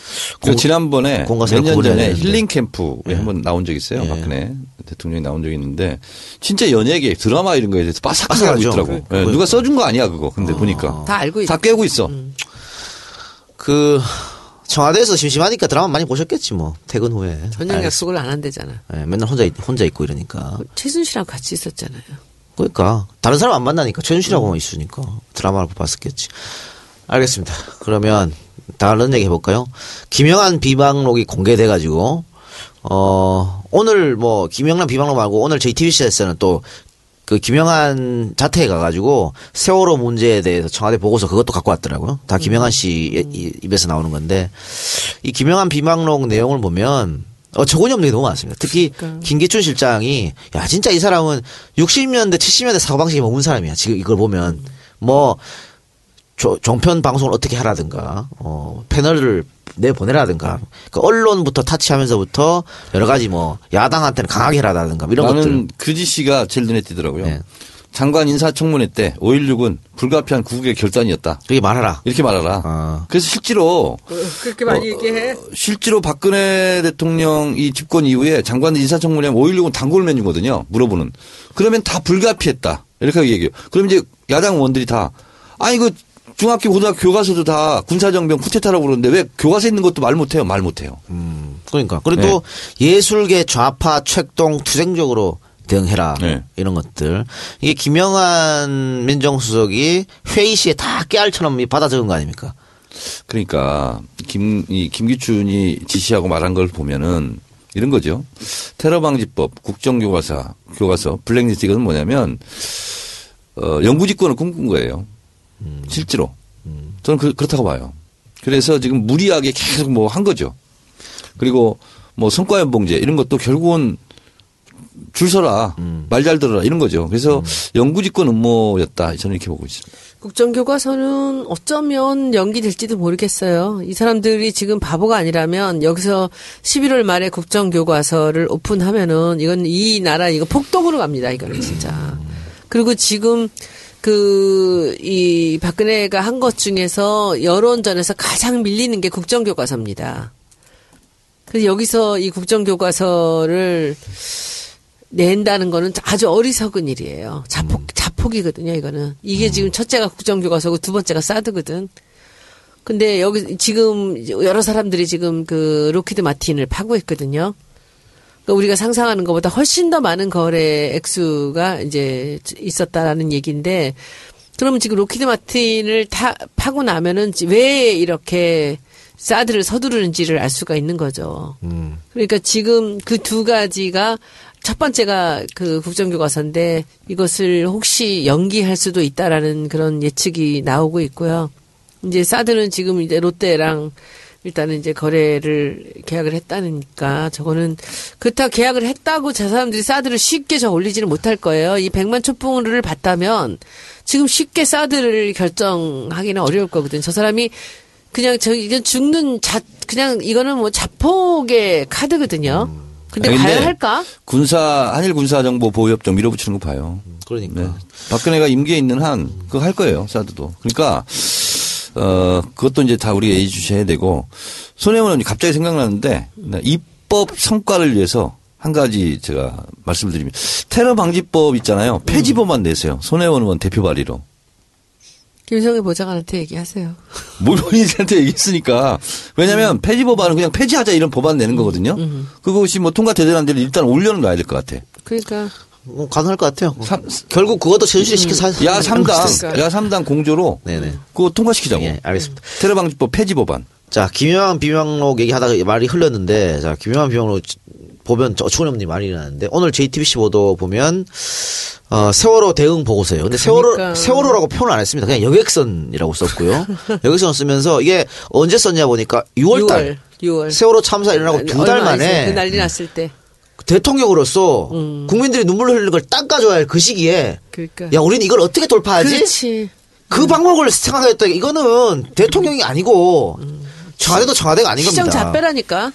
그 지난번에 몇 년 전에. 힐링 캠프에 예. 한번 나온 적 있어요. 예. 박근혜 대통령이 나온 적이 있는데 진짜 연예계 드라마 이런 거에 대해서 빠삭하게. 있더라고. 그- 예, 누가 써준 거 아니야 그거. 근데 보니까 다 알고 있다 깨고 있어. 그 청와대에서 심심하니까 드라마 많이 보셨겠지 뭐 퇴근 후에. 저녁. 약속을 안 한대잖아. 예, 맨날 혼자 있- 혼자 있고 이러니까. 최순실이랑 같이 있었잖아요. 그러니까 다른 사람 안 만나니까 최준실하고만 있으니까 드라마를 봤었겠지. 알겠습니다. 그러면 다른 얘기 해볼까요? 김영한 비방록이 공개돼 가지고 어 오늘 뭐 김영란 비방록 말고 오늘 저희 TBC에서는 또 그 김영한 자택에 가가지고 세월호 문제에 대해서 청와대 보고서 그것도 갖고 왔더라고요. 다 김영한 씨 이- 입에서 나오는 건데 이 김영한 비방록 내용을 보면 어처구니 없는 게 너무 많습니다. 특히 그러니까. 김기춘 실장이 야 진짜 이 사람은 60년대 70년대 사고방식이 머문 사람이야. 지금 이걸 보면 뭐 조- 종편 방송을 어떻게 하라든가 어 패널을 내 보내라든가 그 언론부터 타치하면서부터 여러 가지 뭐 야당한테는 강하게 해라든가 이런 것들 나는 그 지시가 제일 눈에 띄더라고요. 네. 장관 인사청문회 때 5.16은 불가피한 국익의 결단이었다. 그렇게 말하라. 이렇게 말하라. 아. 그래서 실제로 그렇게 많이 얘기해? 실제로 박근혜 대통령 이 집권 이후에 장관들 인사청문회 하면 5.16은 단골 메뉴거든요. 물어보는. 그러면 다 불가피했다. 이렇게 얘기해요. 그럼 이제 야당 의원들이 다 아니 그 중학교 고등학교 교과서도 다 군사정병 쿠데타라고 그러는데 왜 교과서 있는 것도 말 못해요. 말 못해요. 그러니까 그래도 예술계 좌파 책동 투쟁적으로 대응해라 네. 이런 것들 이게 김영한 민정수석이 회의 시에 다 깨알처럼 받아 적은 거 아닙니까? 그러니까 김, 이 김기춘이 지시하고 말한 걸 보면은 이런 거죠. 테러 방지법, 국정교과서, 교과서, 블랙리스트 이것은 뭐냐면 어, 영구집권을 꿈꾼 거예요. 실제로. 저는 그, 그렇다고 봐요. 그래서 지금 무리하게 계속 뭐 한 거죠. 그리고 뭐 성과연봉제 이런 것도 결국은 줄 서라, 말잘 들어라 이런 거죠. 그래서 영구집권 음모였다. 저는 이렇게 보고 있습니다. 국정 교과서는 어쩌면 연기될지도 모르겠어요. 이 사람들이 지금 바보가 아니라면 여기서 11월 말에 국정 교과서를 오픈하면은 이건 이 나라 이거 폭동으로 갑니다. 이거는 진짜. 그리고 지금 그, 이 박근혜가 한 것 중에서 여론전에서 가장 밀리는 게 국정교과서입니다. 그래서 여기서 이 국정교과서를 낸다는 거는 아주 어리석은 일이에요. 자폭, 자폭이거든요, 이거는. 이게 지금 첫째가 국정교과서고 두 번째가 사드거든. 근데 여기 지금 여러 사람들이 지금 그 록히드 마틴을 파고 있거든요. 그러니까 우리가 상상하는 것보다 훨씬 더 많은 거래 액수가 이제 있었다라는 얘기인데 그러면 지금 록히드 마틴을 타, 파고 나면은 왜 이렇게 사드를 서두르는지를 알 수가 있는 거죠. 그러니까 지금 그 두 가지가 첫 번째가 그 국정교과서인데 이것을 혹시 연기할 수도 있다라는 그런 예측이 나오고 있고요. 이제 사드는 지금 이제 롯데랑 일단은 이제 거래를 계약을 했다니까 저거는 그렇다 계약을 했다고 저 사람들이 사드를 쉽게 저 올리지는 못할 거예요. 이 100만 촛불을 봤다면 지금 쉽게 사드를 결정하기는 어려울 거거든. 저 사람이 그냥 저 이건 죽는 자 그냥 이거는 뭐 자폭의 카드거든요. 근데 과연 할까? 군사 한일 군사 정보 보호협 좀 밀어붙이는 거 봐요. 그러니까 네. 박근혜가 임기에 있는 한 그거 할 거예요. 사드도. 그러니까 어 그것도 이제 다 우리가 예의주시해야 되고 손혜원은 갑자기 생각나는데 네, 입법 성과를 위해서 한 가지 제가 말씀을 드리면 테러 방지법 있잖아요. 폐지법만 내세요. 손혜원 의원 대표 발의로. 김성애 보좌관한테 얘기하세요. 뭘 본인한테 얘기했으니까. 왜냐면 폐지 법안은 그냥 폐지하자 이런 법안 내는 거거든요. 그것이 뭐 통과되든 안 되든 일단 올려는 놔야 될 것 같아. 그러니까 뭐 가능할 것 같아요. 삼- 결국 그것도 최순실이 시켜서 야 하는 3당, 거니까. 야 3당 공조로 네네. 그거 통과시키자고. 예, 알겠습니다. 테러 방지법 폐지 법안. 자, 김영환 비명록 얘기하다가 말이 흘렀는데, 자, 김영환 비명록 보면 저 어처구니 말이 나는데, 오늘 JTBC 보도 보면, 어, 세월호 대응 보고서예요. 근데 세월호, 그러니까. 세월호라고 표현을 안 했습니다. 그냥 여객선이라고 썼고요. 여객선 쓰면서 이게 언제 썼냐 보니까 6월 달. 6월. 세월호 참사 일어나고 두달 얼마 만에? 그 난리 났을 때. 대통령으로서 음. 국민들이 눈물 흘리는 걸 닦아줘야 할 그 시기에 그러니까. 야, 우리는 이걸 어떻게 돌파하지? 그렇지. 그 방법을 생각했다. 이거는 대통령이 아니고 청와대도 청와대가 아닌 시장 겁니다. 잡배라니까.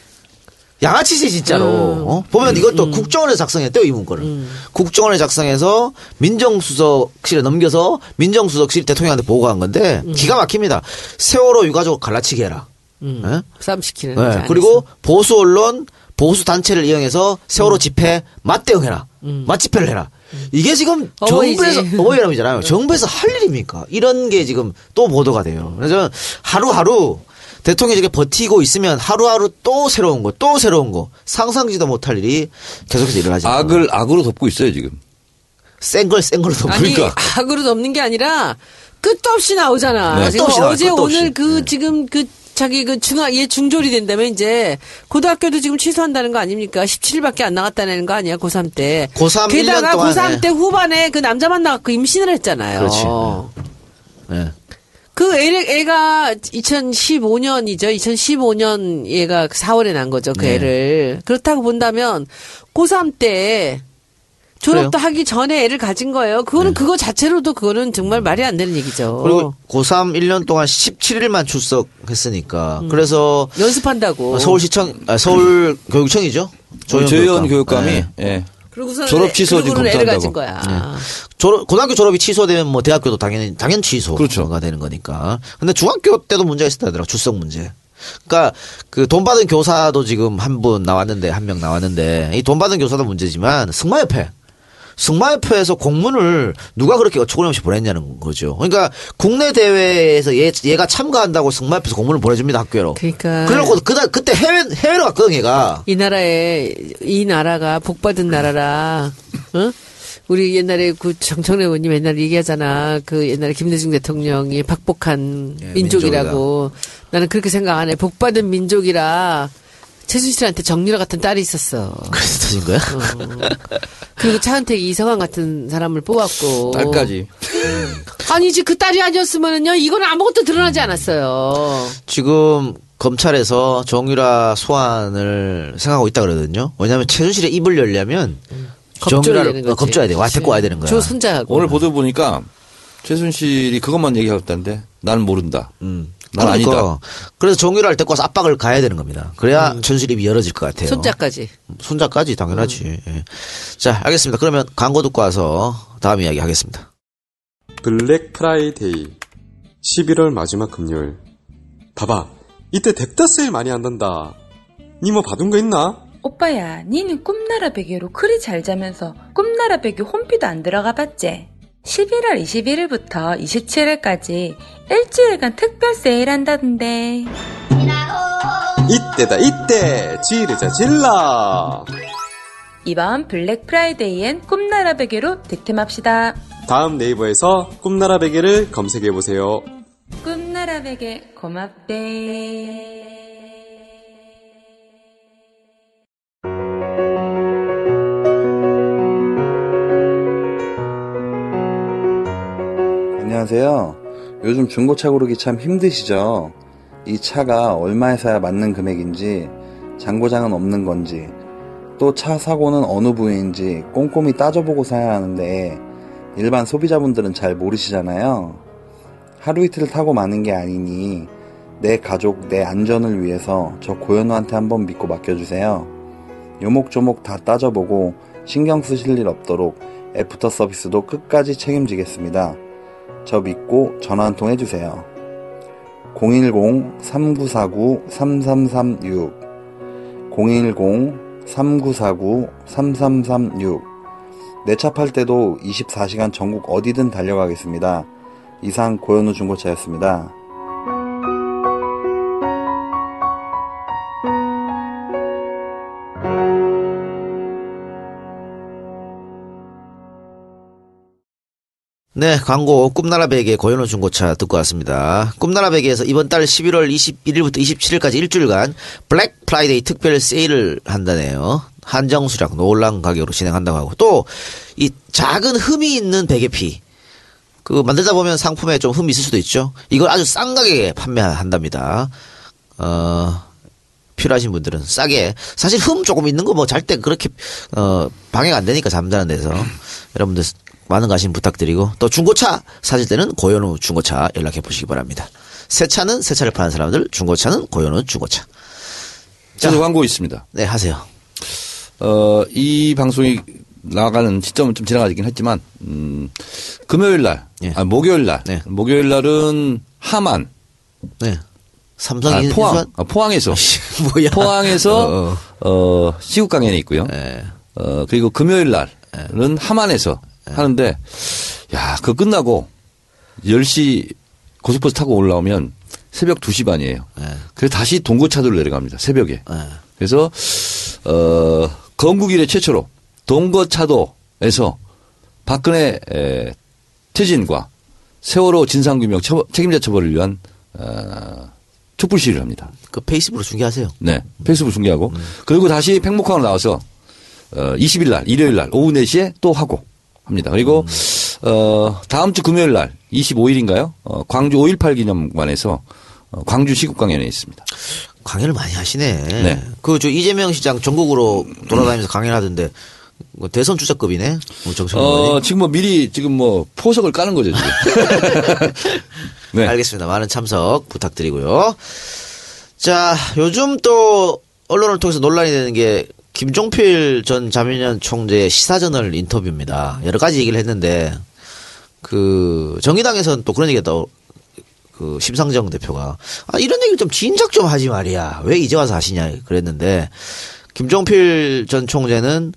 양아치지 진짜로. 음. 어? 보면 이것도 국정원에서 작성했대요 이 문건을. 국정원에 작성해서 민정수석실에 넘겨서 민정수석실 대통령한테 보고한 건데 음. 기가 막힙니다. 세월호 유가족 갈라치기 해라. 예? 싸움 시키는. 네, 그 안에서. 그리고 보수 언론, 보수 단체를 이용해서 세월호 집회 맞대응해라. 맞집회를 해라. 이게 지금 음. 어버이지. 네. 정부에서. 정부에서 할 일입니까? 이런 게 지금 또 보도가 돼요. 그래서 하루하루 대통령이 이렇게 버티고 있으면 하루하루 또 새로운 거, 또 새로운 거, 상상지도 못할 일이 계속해서 일어나지. 악을 악으로 덮고 있어요 지금. 센 걸 센 걸로 덮고. 아니 그러니까. 악으로 넘는 게 아니라 끝도 없이 나오잖아. 네. 끝도 없이 나와요, 어제 끝도 없이. 오늘 그 네. 지금 그 자기 그 중학 얘 중졸이 된다면 이제 고등학교도 지금 취소한다는 거 아닙니까? 17일밖에 안 나갔다는 거 아니야 고3 때. 고3 게다가 1년 동안, 고3 네. 때 후반에 그 남자 만 나갖고 임신을 했잖아요. 그렇지. 네. 그 애, 애가 2015년이죠. 2015년 얘가 4월에 난 거죠. 그 네. 애를. 그렇다고 본다면 고3 때 졸업도 그래요? 하기 전에 애를 가진 거예요. 그거는 그거 자체로도 그거는 정말 말이 안 되는 얘기죠. 그리고 고3 1년 동안 17일만 출석했으니까. 그래서 연습한다고. 서울시청, 아, 서울 교육청이죠. 조현, 교육감. 교육감이 네. 예. 그러고서는 졸업 애- 취소 지금 그러고는 애를. 가진 거야. 졸업, 고등학교 졸업이 취소되면 뭐 대학교도 당연히, 당연 취소가 그렇죠. 되는 거니까. 근데 중학교 때도 문제가 있었다더라. 출석 문제. 그러니까 그 돈 받은 교사도 지금 한 분 나왔는데 한 명 나왔는데 이 돈 받은 교사도 문제지만 승마협회 승마협회에서 공문을 누가 그렇게 어처구니없이 보냈냐는 거죠. 그러니까 국내 대회에서 얘, 얘가 참가한다고 승마협회에서 공문을 보내줍니다 학교로. 그러니까. 그래놓고 그다 그때 해외 해외로 갔거든 얘가. 이 나라에 이 나라가 복 받은 나라라. 어? 우리 옛날에 그 정청래 의원님 옛날에 얘기하잖아. 그 옛날에 김대중 대통령이 박복한 예, 민족이라고. 나는 그렇게 생각 안 해. 복 받은 민족이라 최순 실한테 정유라 같은 딸이 있었어. 그래서 터진 거야? 그리고 차은택이 이성환 같은 사람을 뽑았고. 딸까지. 아니지 그 딸이 아니었으면은요 이거는 아무것도 드러나지 않았어요. 지금 검찰에서 정유라 소환을 생각하고 있다 그러거든요. 왜냐하면 최순실의 입을 열려면 겁줘야 정유라를. 어, 겁줘야 돼. 와 데리고 와야 되는 거야. 조 손자하고. 오늘 보도 보니까 최순실이 그것만 얘기하고 있다는데 난 모른다. 음. 난 그러니까. 아니다. 그래서 정유라를 데리고 와서 압박을 가해야 되는 겁니다. 그래야 최순실 입이 열어질 것 같아요. 음. 손자까지. 손자까지 당연하지. 예. 자, 알겠습니다. 그러면 광고 듣고 와서 다음 이야기 하겠습니다. 블랙 프라이데이 11월 마지막 금요일 봐봐 이때 댑다 세일 많이 한단다 니 뭐 받은 거 있나? 오빠야, 니는 꿈나라 베개로 그리 잘 자면서 꿈나라 베개 홈피도 안 들어가 봤지? 11월 21일부터 27일까지 일주일간 특별 세일한다던데. 이때다 이때 지르자 질러 이번 블랙 프라이데이엔 꿈나라 베개로 득템합시다. 다음 네이버에서 꿈나라 베개를 검색해보세요 꿈나라 베개 고맙대. 안녕하세요. 요즘 중고차 고르기 참 힘드시죠? 이 차가 얼마에 사야 맞는 금액인지, 잔고장은 없는 건지, 또 차 사고는 어느 부위인지 꼼꼼히 따져보고 사야 하는데, 일반 소비자분들은 잘 모르시잖아요. 하루 이틀 타고 마는 게 아니니, 내 가족, 내 안전을 위해서 저 고현우한테 한번 믿고 맡겨주세요. 요목조목 다 따져보고 신경 쓰실 일 없도록 애프터 서비스도 끝까지 책임지겠습니다. 저 믿고 전화 한 통 해주세요. 010-3949-3336 010-3949-3336 내 차 팔 때도 24시간 전국 어디든 달려가겠습니다. 이상 고현우 중고차였습니다. 네, 광고 꿈나라 베개 고현우 중고차 듣고 왔습니다. 꿈나라 베개에서 이번 달 11월 21일부터 27일까지 일주일간 블랙 프라이데이 특별 세일을 한다네요. 한정 수량 놀란 가격으로 진행한다고 하고 또 이 작은 흠이 있는 베개피 그 만들다 보면 상품에 좀 흠이 있을 수도 있죠. 이걸 아주 싼 가격에 판매한답니다. 어 필요하신 분들은 싸게 사실 흠 조금 있는 거 뭐 잘 때 그렇게 어 방해가 안 되니까 잠자는 데서 여러분들 많은 관심 부탁드리고 또 중고차 사실 때는 고현우 중고차 연락해 보시기 바랍니다. 새 차는 새 차를 파는 사람들, 중고차는 고현우 중고차. 저도 광고 있습니다. 네 하세요. 어, 이 방송이 나가는 시점은 좀 지나가긴 했지만, 음, 금요일 날, 예. 아, 목요일 날, 네. 목요일 날은 하만, 네 삼성 아, 인- 포항, 아, 포항에서, 뭐야? 포항에서, 어, 어, 시국 강연이 있고요. 네. 어, 그리고 금요일 날은 하만에서 하는데, 야, 그거 끝나고 10시 고속버스 타고 올라오면 새벽 2시 반이에요. 네. 그래서 다시 동거차도로 내려갑니다. 새벽에. 네. 그래서 어 건국 이래 최초로 동거차도에서 박근혜 에, 퇴진과 세월호 진상규명 처- 책임자 처벌을 위한 어, 촛불 시위를 합니다. 그 페이스북으로 중계하세요. 네. 페이스북 중계하고 그리고 다시 팽목항으로 나와서 어 20일 날 일요일 날 오후 4시에 또 하고 합니다. 그리고 어 다음 주 금요일 날 25일인가요? 어 광주 5.18 기념관에서 어, 광주 시국 강연에 있습니다. 강연을 많이 하시네. 네. 그 저 이재명 시장 전국으로 돌아다니면서 강연을 하던데 뭐 대선 주자급이네. 정청 어. 지금 뭐 미리 지금 뭐 포석을 까는 거죠 지금. 네. 알겠습니다. 많은 참석 부탁드리고요. 자, 요즘 또 언론을 통해서 논란이 되는 게 김종필 전 자민련 총재의 시사저널 인터뷰입니다. 여러 가지 얘기를 했는데 그 정의당에서는 또 그런 얘기가 또그 심상정 대표가 아 이런 얘기를 좀 진작 좀 하지 말이야. 왜 이제 와서 하시냐 그랬는데 김종필 전 총재는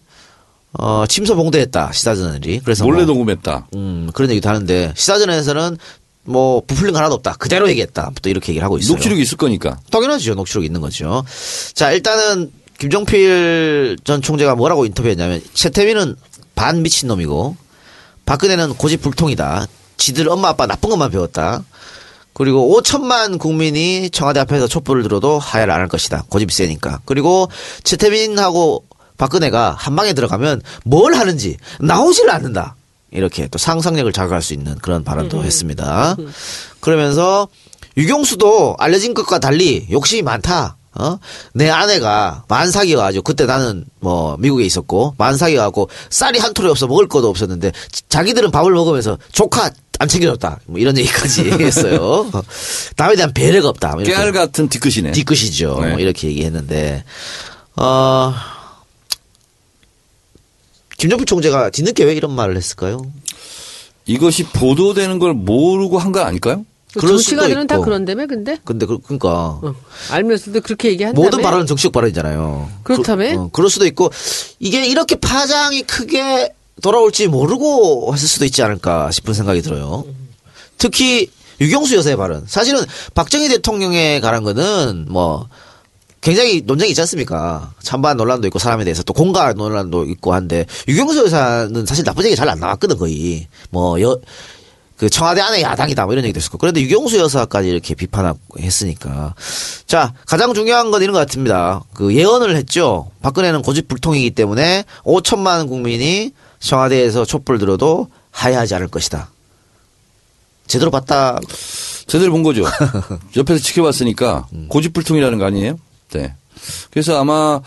어 침소봉대했다 시사저널이 그래서 몰래 뭐 녹음했다. 음, 그런 얘기도 하는데 시사전에서는 뭐 부풀린 거 하나도 없다. 그대로 얘기했다. 또 이렇게 얘기를 하고 있어요. 녹취록이 있을 거니까. 당연하죠. 녹취록 있는 거죠. 자, 일단은 김종필 전 총재가 뭐라고 인터뷰했냐면 최태민은 반 미친놈이고 박근혜는 고집불통이다. 지들 엄마 아빠 나쁜 것만 배웠다. 그리고 5천만 국민이 청와대 앞에서 촛불을 들어도 하야를 안 할 것이다. 고집이 세니까. 그리고 최태민하고 박근혜가 한 방에 들어가면 뭘 하는지 나오지를 않는다. 이렇게 또 상상력을 자극할 수 있는 그런 발언도 했습니다. 그러면서 유경수도 알려진 것과 달리 욕심이 많다. 어? 내 아내가 만삭이 가지고 그때 나는 뭐 미국에 있었고 만삭이 가고 쌀이 한 톨이 없어 먹을 것도 없었는데 자기들은 밥을 먹으면서 조카 안 챙겨줬다. 뭐 이런 얘기까지 했어요. 남에 대한 배려가 없다. 뭐. 깨알 같은 뒤끝이네. 뒤끝이죠. 네. 뭐 이렇게 얘기했는데 어 김정필 총재가 뒤늦게 왜 이런 말을 했을까요? 이것이 보도되는 걸 모르고 한 거 아닐까요? 정 수도 시간에는 다. 그런다며 근데 근데 그, 그러니까 어, 알면서도 그렇게 얘기한다며 모든 발언은 정치적 발언이잖아요. 그렇다며? 그, 어, 그럴 수도 있고 이게 이렇게 파장이 크게 돌아올지 모르고 했을 수도 있지 않을까 싶은 생각이 들어요. 특히 유경수 여사의 발언. 사실은 박정희 대통령에 관한 거는 뭐 굉장히 논쟁이 있지 않습니까? 찬반 논란도 있고 사람에 대해서 또 공갈 논란도 있고 한데 유경수 여사는 사실 나쁜 얘기 잘 안 나왔거든 거의 뭐 여 그 청와대 안에 야당이다 뭐 이런 얘기도 있었고 그런데 유경수 여사까지 이렇게 비판하고 했으니까 자 가장 중요한 건 이런 것 같습니다 그 예언을 했죠 박근혜는 고집불통이기 때문에 5천만 국민이 청와대에서 촛불 들어도 하야하지 않을 것이다 제대로 봤다 제대로 본 거죠. 옆에서 지켜봤으니까 음. 고집불통이라는 거 아니에요? 네. 그래서 아마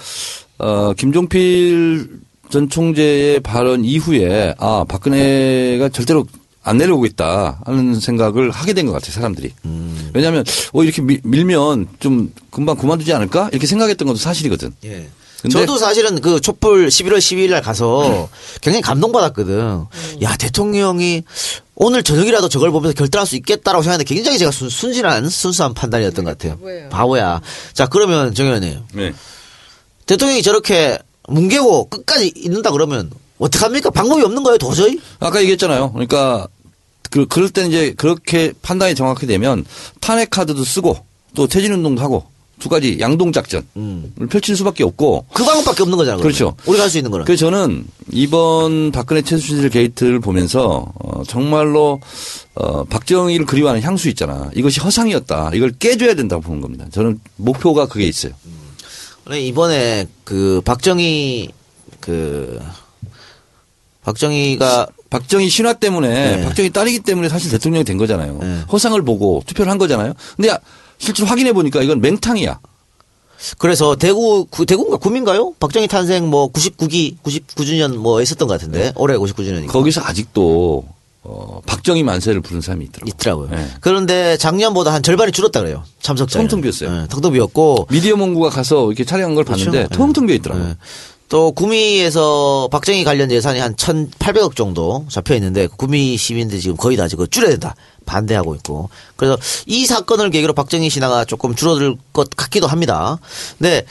어 김종필 전 총재의 발언 이후에 아 박근혜가 절대로 안 내려오겠다 하는 생각을 하게 된 것 같아요 사람들이. 음. 왜냐하면 어 이렇게 밀- 밀면 좀 금방 그만두지 않을까 이렇게 생각했던 것도 사실이거든. 예. 저도 사실은 그 촛불 11월 12일 날 가서 굉장히 감동받았거든. 야, 대통령이 오늘 저녁이라도 저걸 보면서 결단할 수 있겠다라고 생각했는데 굉장히 제가 순, 순진한, 순수한 판단이었던 것 같아요. 바보예요. 바보야. 자, 그러면 정 의원님. 네. 대통령이 저렇게 뭉개고 끝까지 있는다 그러면 어떡합니까? 방법이 없는 거예요, 도저히? 아까 얘기했잖아요. 그러니까 그 그럴 때는 이제 그렇게 판단이 정확히 되면 탄핵 카드도 쓰고 또 퇴진 운동도 하고 두 가지 양동 작전을 펼칠 수밖에 없고 그 방법밖에 없는 거잖아요. 그렇죠. 우리가 할 수 있는 거는. 그래서 저는 이번 박근혜 최순실 게이트를 보면서 어, 정말로 어, 박정희를 그리워하는 향수 있잖아. 이것이 허상이었다. 이걸 깨줘야 된다고 보는 겁니다. 저는 목표가 그게 있어요. 그래, 이번에 그 박정희 그 박정희가 박정희 신화 때문에 네. 박정희 딸이기 때문에 사실 대통령이 된 거잖아요. 네. 허상을 보고 투표를 한 거잖아요. 근데 실제로 확인해 보니까 이건 맹탕이야. 그래서 대구 구, 대구인가 구민가요? 박정희 탄생 뭐 99기 99주년 뭐 했었던 것 같은데 올해 59주년이니까 거기서 아직도 어, 박정희 만세를 부른 사람이 있더라고요. 있더라고요. 네. 그런데 작년보다 한 절반이 줄었다 그래요. 참석자. 텅텅 비었어요. 텅텅 비었고 미디어 mon고가 가서 이렇게 촬영한 걸 봤는데 그렇죠. 텅텅 비어 있더라고요. 네. 또 구미에서 박정희 관련 예산이 한 1,800억 정도 잡혀 있는데 구미 시민들이 지금 거의 다 지금 줄여야 된다. 반대하고 있고. 그래서 이 사건을 계기로 박정희 신화가 조금 줄어들 것 같기도 합니다. 근데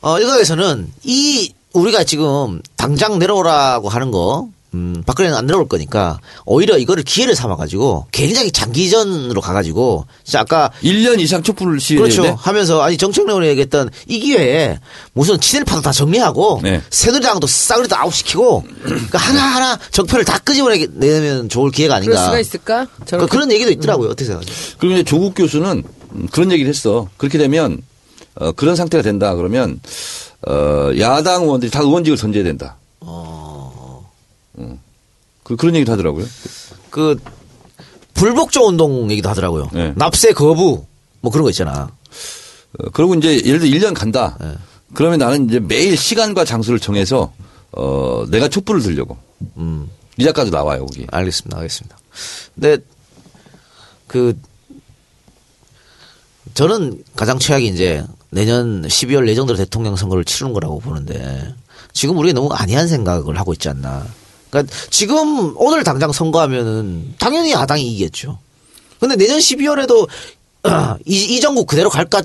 어 일각에서는 이 우리가 지금 당장 내려오라고 하는 거 음, 박근혜는 안 들어올 거니까 오히려 이거를 기회를 삼아가지고 굉장히 장기전으로 가가지고 진짜 아까 1년 이상 촛불을 시위해야 그렇죠 돼? 하면서 아니 정청래가 얘기했던 이 기회에 무슨 친일파도 다 정리하고 네. 새누리당도 싸그리도 아웃시키고 그러니까 하나하나 정편을 다 끄집어내면 좋을 기회가 그럴 아닌가 수가 있을까? 그 저렇게 그런 얘기도 있더라고요 어떻게 생각하세요? 그리고 이제 조국 교수는 음, 그런 얘기를 했어. 그렇게 되면 어, 그런 상태가 된다 그러면 어, 야당 의원들이 다 의원직을 던져야 된다. 음. 그, 그런 얘기를 하더라고요. 그 불복종 운동 얘기도 하더라고요. 네. 납세 거부 뭐 그런 거 있잖아. 어, 그리고 이제 예를 들어 1년 간다. 그러면 나는 이제 매일 시간과 장소를 정해서 어, 내가 촛불을 들려고. 음. 이 작가도 나와요, 거기. 알겠습니다. 알겠습니다. 근데 그 저는 가장 최악이 이제 내년 12월 내정대로 대통령 선거를 치르는 거라고 보는데 지금 우리가 너무 안이한 생각을 하고 있지 않나. 그러니까 지금 오늘 당장 선거하면은 당연히 야당이 이기겠죠. 근데 내년 12월에도 이, 이 정국 그대로 갈까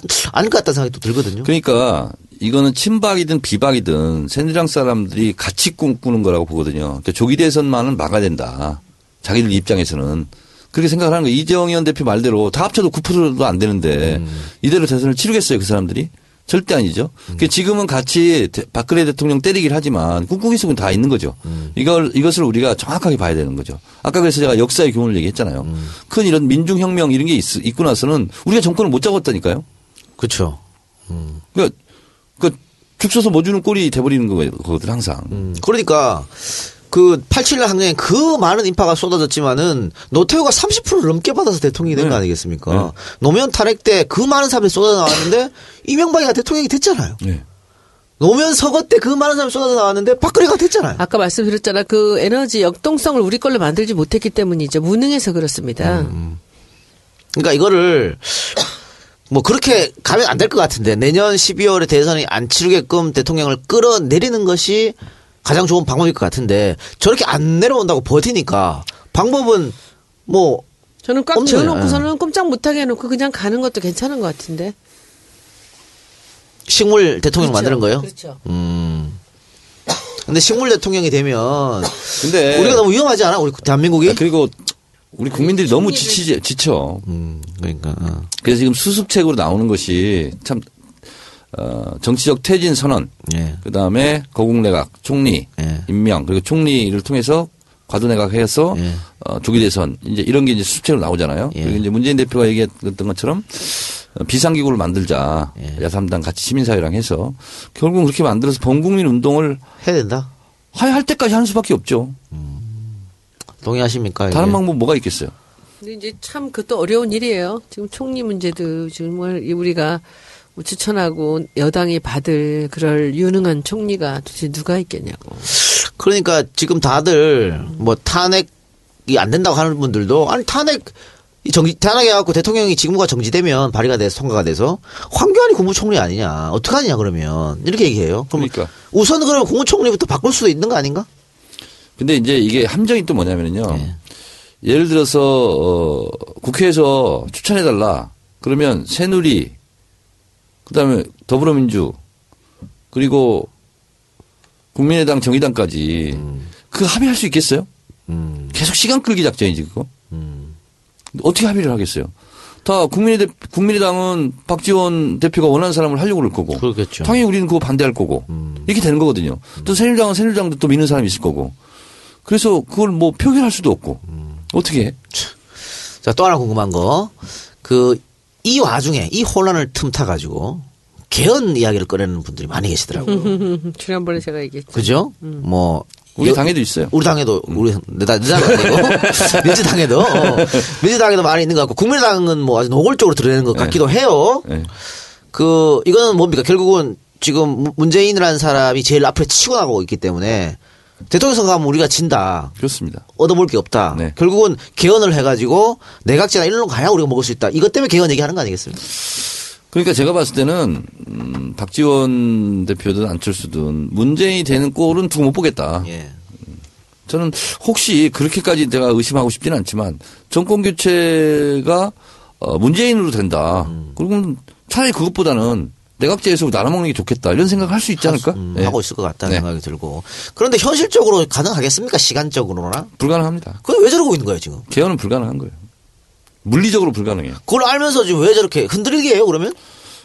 것 같다는 생각이 또 들거든요. 그러니까 이거는 친박이든 비박이든 새누리당 사람들이 같이 꿈꾸는 거라고 보거든요. 그러니까 조기 대선만은 막아야 된다. 자기들 입장에서는 그렇게 생각을 하는 거예요. 이정현 대표 말대로 다 합쳐도 9%도 안 되는데 이대로 대선을 치르겠어요, 그 사람들이? 절대 아니죠. 그 지금은 같이 대- 박근혜 대통령 때리긴 하지만 꿍꿍이 속은 다 있는 거죠. 이걸 이것을 우리가 정확하게 봐야 되는 거죠. 아까 그래서 제가 역사의 교훈을 얘기했잖아요. 큰 이런 민중혁명 이런 게 있, 있고 나서는 우리가 정권을 못 잡았다니까요. 그렇죠. 그러니까 그죽 써서 뭐 주는 꼴이 돼버리는 거거든 항상. 음, 그러니까 그 87년 항쟁에 그 많은 인파가 쏟아졌지만은 노태우가 30%를 넘게 받아서 대통령이 된거 네. 아니겠습니까? 노무현 탄핵 때 그 많은 사람들이 쏟아 나왔는데 이명박이가 대통령이 됐잖아요. 네. 노무현 서거 때 그 많은 사람이 쏟아 나왔는데 박근혜가 됐잖아요. 아까 말씀드렸잖아. 그 에너지 역동성을 우리 걸로 만들지 못했기 때문이죠. 무능해서 그렇습니다. 음, 그러니까 이거를 뭐 그렇게 가면 안 될 것 같은데 내년 12월에 대선이 안 치르게끔 대통령을 끌어내리는 것이 가장 좋은 방법일 것 같은데 저렇게 안 내려온다고 버티니까 방법은 뭐 저는 꽉 없네. 지어놓고서는 꼼짝 못하게 해놓고 그냥 가는 것도 괜찮은 것 같은데. 식물 대통령 그렇죠. 만드는 거예요? 그렇죠. 음. 근데 식물 대통령이 되면 근데 우리가 너무 위험하지 않아? 우리 대한민국이? 아, 그리고 우리 국민들이 너무 지치 지쳐. 음, 그러니까. 어. 그래서 지금 수습책으로 나오는 것이 참 어, 정치적 퇴진 선언, 예. 그 다음에 거국내각 총리 예. 임명 그리고 총리를 통해서 과도내각 해서 예. 어, 조기 대선 이제 이런 게 이제 수습책으로 나오잖아요. 예. 그리고 이제 문재인 대표가 얘기했던 것처럼 어, 비상기구를 만들자 예. 야삼당 같이 시민사회랑 해서 결국 은 그렇게 만들어서 범국민 운동을 해야 된다. 할, 할 때까지 하는 수밖에 없죠. 동의하십니까? 다른? 방법 뭐가 있겠어요? 근데 이제 참 그것도 어려운 일이에요. 지금 총리 문제도 정말 우리가 뭐 추천하고 여당이 받을 그럴 유능한 총리가 도대체 누가 있겠냐고. 그러니까 지금 다들 뭐 탄핵이 안 된다고 하는 분들도 아니 탄핵 이 정지 탄핵해갖고 대통령이 직무가 정지되면 발의가 돼서 통과가 돼서 황교안이 국무총리 아니냐 어떡하냐 그러면 이렇게 얘기해요. 그러니까. 우선 그러면 국무총리부터 바꿀 수도 있는 거 아닌가? 근데 이제 이게 함정이 또 뭐냐면요. 예. 예를 들어서 어, 국회에서 추천해달라. 그러면 새누리, 그다음에 더불어민주, 그리고 국민의당, 정의당까지 그 합의할 수 있겠어요? 계속 시간 끌기 작전이지 그거. 어떻게 합의를 하겠어요? 다 국민의 국민의당은 박지원 대표가 원하는 사람을 하려고 그럴 거고. 그렇겠죠. 당연히 우리는 그거 반대할 거고. 이렇게 되는 거거든요. 또 새누리당은 새누리당도 또 미는 사람이 있을 거고. 그래서 그걸 뭐 표결할 수도 없고. 어떻게 해? 자 또 하나 궁금한 거 그 이 와중에 이 혼란을 틈타 가지고 개헌 이야기를 꺼내는 분들이 많이 계시더라고요. 지난번에 제가 얘기했죠. 그죠? 뭐 우리 여- 당에도 있어요. 우리 당에도 우리 내다 내당 아니고 민주당에도 어, 민주당에도 많이 있는 것 같고 국민의당은 뭐 아주 노골적으로 드러내는 것 같기도 해요. 네. 그 이거는 뭡니까 결국은 지금 문- 문재인이라는 사람이 제일 앞에 치고 나가고 있기 때문에 대통령 선거 하면 우리가 진다. 그렇습니다. 얻어볼 게 없다. 네. 결국은 개헌을 해가지고 내각제나 거 가야 우리가 먹을 수 있다. 이것 때문에 개헌 얘기하는 거 아니겠습니까? 그러니까 제가 봤을 때는 음, 박지원 대표든 안철수든 문재인이 되는 꼴은 두고 못 보겠다. 예. 저는 혹시 그렇게까지 내가 의심하고 싶지는 않지만 정권 교체가 어, 문재인으로 된다. 그러면 차라리 그것보다는 내각제에서 나눠 먹는 게 좋겠다 이런 생각을 할 수 있지 않을까? 음, 네. 하고 있을 것 같다는 네. 생각이 들고. 그런데 현실적으로 가능하겠습니까? 시간적으로나? 불가능합니다. 그건 왜 저러고 있는 거예요, 지금? 개헌은 불가능한 거예요. 물리적으로 불가능해요. 그걸 알면서 지금 왜 저렇게 흔들리게 해요, 그러면?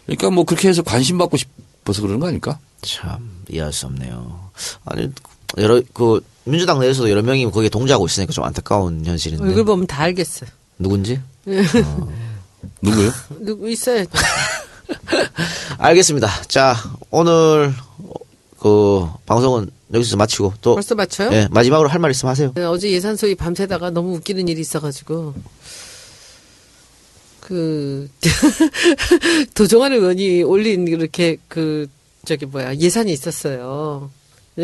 그러니까 뭐 그렇게 해서 관심 받고 싶어서 그러는 거 아닐까? 참, 이해할 수 없네요. 아니, 여러, 그, 민주당 내에서도 여러 명이 거기에 동조하고 있으니까 좀 안타까운 현실인데. 얼굴 보면 다 알겠어요. 누군지? 누구요? 누구 있어요? 알겠습니다. 자, 오늘, 어, 그, 방송은 여기서 마치고 또. 벌써 맞춰요? 예, 마지막으로 할 말 있으면 하세요. 네, 어제 예산 소위 밤새다가 너무 웃기는 일이 있어가지고 그 도종환 의원이 올린 이렇게 그 저기 뭐야 예산이 있었어요.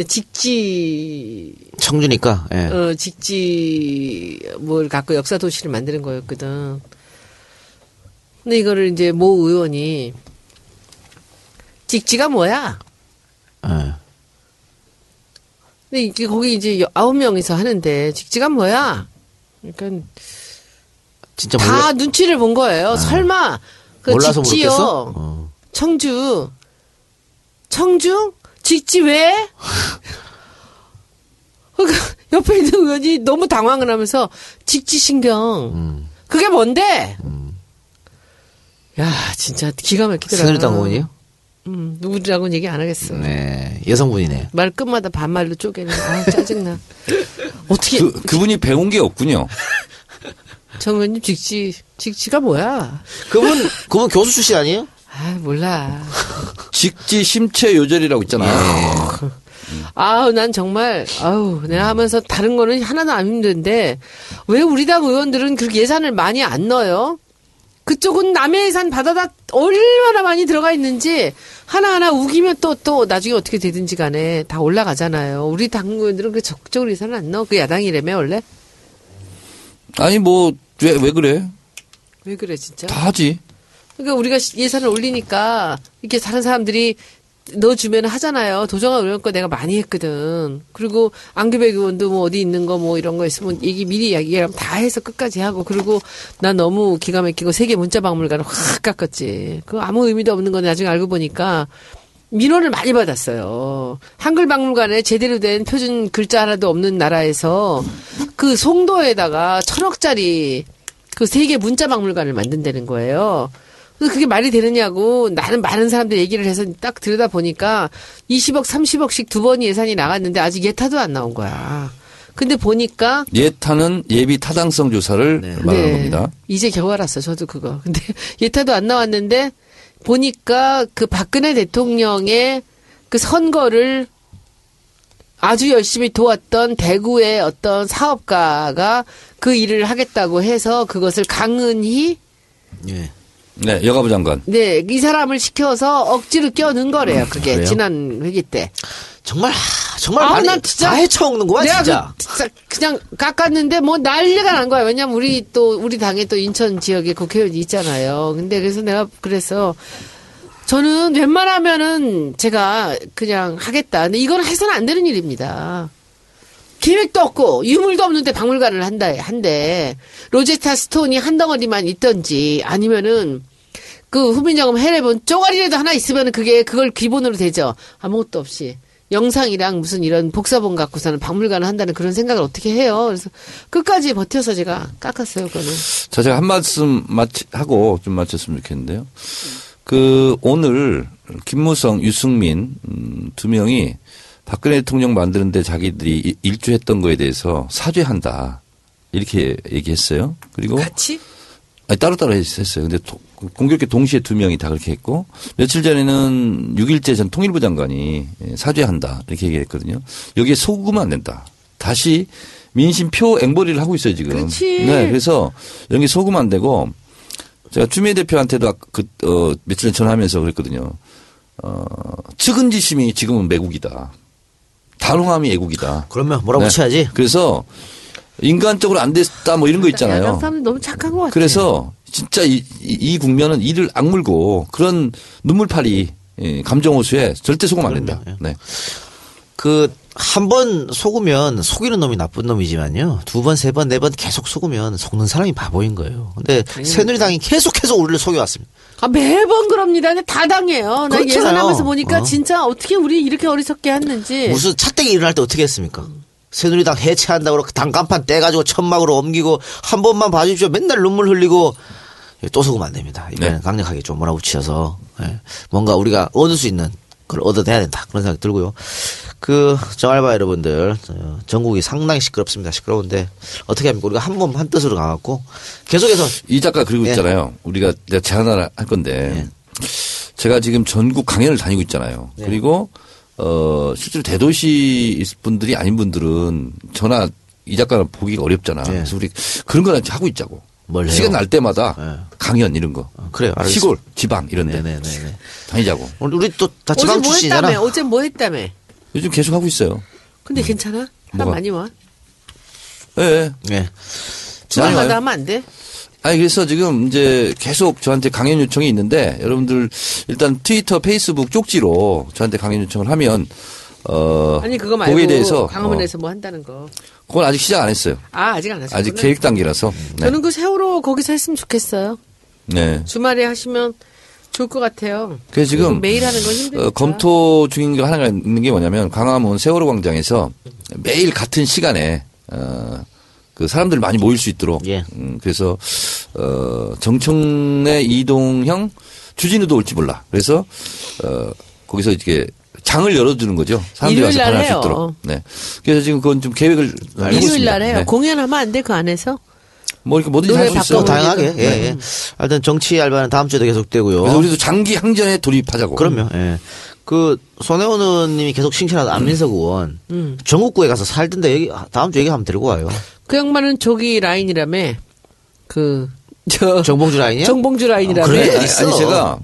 직지 청주니까, 예. 어 직지 뭘 갖고 역사 도시를 만드는 거였거든. 근데 이거를 이제 모 의원이 직지가 뭐야? 예. 근데 이게 거기 이제 여- 아홉 명이서 하는데 직지가 뭐야? 그러니까 진짜 다 몰라, 눈치를 본 거예요. 설마 그 몰라서 직지요. 어. 청주 청주 직지 왜? 그러니까 옆에 있는 의원이 너무 당황을 하면서 직지 신경 음. 그게 뭔데? 야 진짜 기가 막히더라. 새누리당 의원이요? 음, 누구라고는 얘기 안 하겠어. 네. 여성분이네. 말 끝마다 반말로 쪼개는. 아 짜증나. 어떻게 그 그분이 배운 게 없군요. 정 의원님 직지 직지가 뭐야? 그분, 그분 교수 출신 아니에요? 아 몰라. 직지 심체 요절이라고 있잖아요. 아우 난 정말 아우 내가 하면서 다른 거는 하나도 안 힘든데 왜 우리 당 의원들은 그렇게 예산을 많이 안 넣어요? 그쪽은 남의 예산 받아다 얼마나 많이 들어가 있는지 하나하나 우기면 또 또 나중에 어떻게 되든지 간에 다 올라가잖아요. 우리 당 의원들은 그 적극적으로 예산을 안 넣어. 그 야당이라며 원래? 아니 뭐 왜 왜 그래? 왜 그래 진짜? 다 하지. 그러니까 우리가 시- 예산을 올리니까 이렇게 다른 사람들이 넣어주면 하잖아요. 도정아 의원 거 내가 많이 했거든. 그리고 안규백 의원도 뭐 어디 있는 거 뭐 이런 거 있으면 얘기 미리 이야기하면 다 해서 끝까지 하고 그리고 난 너무 기가 막히고 세계 문자 박물관을 확 깎았지. 그 아무 의미도 없는 건 나중에 알고 보니까 민원을 많이 받았어요. 한글 박물관에 제대로 된 표준 글자 하나도 없는 나라에서 그 송도에다가 천억짜리 그 세계 문자 박물관을 만든다는 거예요. 그래서 그게 말이 되느냐고 나는 많은 사람들 얘기를 해서 딱 들여다 보니까 20억, 30억씩 두번 예산이 나갔는데 아직 예타도 안 나온 거야. 근데 보니까 예타는 예비 타당성 조사를 말하는 네. 겁니다. 이제 겨우 알았어, 저도 그거. 근데 예타도 안 나왔는데 보니까 그 박근혜 대통령의 그 선거를 아주 열심히 도왔던 대구의 어떤 사업가가 그 일을 하겠다고 해서 그것을 강은희 예. 네, 여가부 장관. 네, 이 사람을 시켜서 억지로 껴넣은 거래요. 그게 그래요? 지난 회기 때. 정말, 하, 정말 아우, 많이 난 진짜- 다 헤쳐먹는구만, 내가 진짜. 그, 진짜 그냥 깎았는데 뭐 난리가 난 거야. 왜냐면 우리 또 우리 당에 또 인천 지역에 국회의원이 있잖아요. 근데 그래서 내가 그래서 저는 웬만하면은 제가 그냥 하겠다. 근데 이건 해서는 안 되는 일입니다. 계획도 없고 유물도 없는데 박물관을 한다 한데 로제스타 스톤이 한 덩어리만 있던지 아니면은 그 후민정음 해례본 쪼가리라도 하나 있으면 그게 그걸 기본으로 되죠. 아무것도 없이. 영상이랑 무슨 이런 복사본 갖고서는 박물관을 한다는 그런 생각을 어떻게 해요. 그래서 끝까지 버텨서 제가 깎았어요, 그거는. 자, 제가 한 말씀 마치, 하고 좀 마쳤으면 좋겠는데요. 그, 오늘, 김무성, 유승민, 음, 두 명이 박근혜 대통령 만드는데 자기들이 이- 일조했던 거에 대해서 사죄한다. 이렇게 얘기했어요. 그리고 같이? 아니, 따로따로 했어요. 근데 도- 공교롭게 동시에 두 명이 다 그렇게 했고 며칠 전에는 6일째 전 통일부 장관이 예, 사죄한다 이렇게 얘기했거든요. 여기에 속으면 안 된다. 다시 민심표 앵벌이를 하고 있어요 지금. 그렇지. 네, 그래서 여기 속으면 안 되고 제가 추미애 대표한테도 그, 어, 며칠 전 전화하면서 그랬거든요. 어, 측은지심이 지금은 매국이다. 단호함이 애국이다. 그러면 뭐라고 네. 쳐야지. 그래서 인간적으로 안 됐다 뭐 이런 거 있잖아요. 야당 사람들 너무 착한 것 같아. 그래서 진짜 이, 이, 이 국면은 이를 악물고 그런 눈물파리 예, 감정호수에 절대 속으면 안 된다. 그럼요. 네. 그 한 번 속으면 속이는 놈이 나쁜 놈이지만요. 두 번, 세 번, 네 번 계속 속으면 속는 사람이 바보인 거예요. 근데 새누리당이 계속해서 우리를 속여왔습니다. 아, 매번 그럽니다. 다 당해요. 나 그렇잖아요. 예산하면서 보니까 어. 진짜 어떻게 우리 이렇게 어리석게 했는지. 무슨 차떼기 일어날 때 어떻게 했습니까? 새누리당 해체한다고 당 간판 떼가지고 천막으로 옮기고 한 번만 봐주십시오. 맨날 눈물 흘리고 또 속으면 안 됩니다. 이번엔 네. 강력하게 좀 몰아붙여서 예, 뭔가 우리가 얻을 수 있는 걸 얻어내야 된다. 그런 생각이 들고요. 그, 정알바 여러분들, 어, 전국이 상당히 시끄럽습니다. 시끄러운데 어떻게 합니까? 우리가 한 몸 한 뜻으로 가갖고 계속해서 이 작가 그리고 예. 있잖아요. 우리가 내가 제안 하나 할 건데 제가 지금 전국 강연을 다니고 있잖아요. 네. 그리고 어 실제로 대도시 분들이 아닌 분들은 전화 이 작가를 보기가 어렵잖아. 네. 그래서 우리 그런 거나 하고 있자고. 뭘 해요? 시간 날 때마다 네. 강연 이런 거. 그래요. 알겠습니다. 시골, 지방 이런 데 네네네. 다니자고. 우리, 우리 또다 어제 지방 뭐 출신이잖아. 했다며? 어제 뭐 했다며? 요즘 계속 하고 있어요. 근데 괜찮아? 사람 뭐가? 많이 와? 예. 예. 예. 주말마다. 하면 안 돼? 아니 그래서 지금 이제 계속 저한테 강연 요청이 있는데 여러분들 일단 트위터, 페이스북 쪽지로 저한테 강연 요청을 하면 어 아니 그거 말고 거기에 대해서 강화문에서 어, 뭐 한다는 거. 그건 아직 시작 안 했어요. 아 아직 안 하셨구나. 아직 계획 단계라서. 네. 저는 그 세월호 거기서 했으면 좋겠어요. 네. 주말에 하시면 좋을 것 같아요. 그래서 지금 매일 하는 건 힘드니까. 어, 검토 중인 게 하나가 있는 게 뭐냐면 강화문 세월호 광장에서 매일 같은 시간에 어, 그 사람들 많이 모일 수 있도록 예. 음, 그래서 어, 정청래 이동형 주진우도 올지 몰라. 그래서 어, 거기서 이렇게 장을 열어주는 거죠. 사람들이 와서 일요일 날 반할 수 해요. 있도록. 네. 그래서 지금 그건 좀 계획을 일요일 있습니다. 날 해요. 네. 공연하면 안 돼 그 안에서? 뭐 이렇게 뭐든지 할 수 있어요. 다양하게. 예, 네. 예. 하여튼 정치 알바는 다음 주에도 계속되고요. 그래서 우리도 장기 항전에 돌입하자고. 그럼요. 예. 그 손혜원 의원님이 계속 칭찬하던 안민석 의원 음. 전국구에 가서 살던데 여기 다음 주 얘기하면 데리고 와요. 그 양반은 저기 라인이라며. 그, 저. 정봉주 라인이요? 정봉주 라인이라며. 어, 그래? 아니, 있어. 아니 제가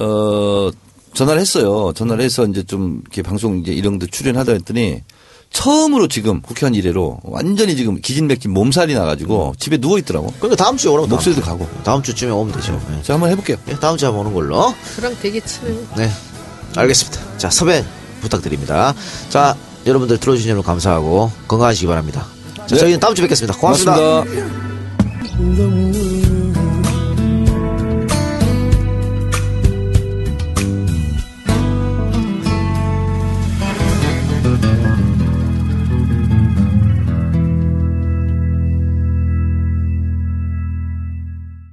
어 전화를 했어요. 전화를 해서 이제 좀 이렇게 방송 이제 이런 데 출연하다 했더니 처음으로 지금 국회의원 이래로 완전히 지금 기진맥진 몸살이 나가지고 집에 누워 있더라고. 그러니까 다음 주에 오라고. 목소리도 다음 주. 가고. 다음 주쯤에 오면 되죠. 예. 제가 한번 해볼게요. 예, 다음 주에 한번 오는 걸로. 그랑 되게 친해. 네. 알겠습니다. 자, 섭외 부탁드립니다. 자, 여러분들 들어주신 여러분 감사하고 건강하시기 바랍니다. 자, 네. 저희는 다음 주에 뵙겠습니다 고맙습니다. 고맙습니다.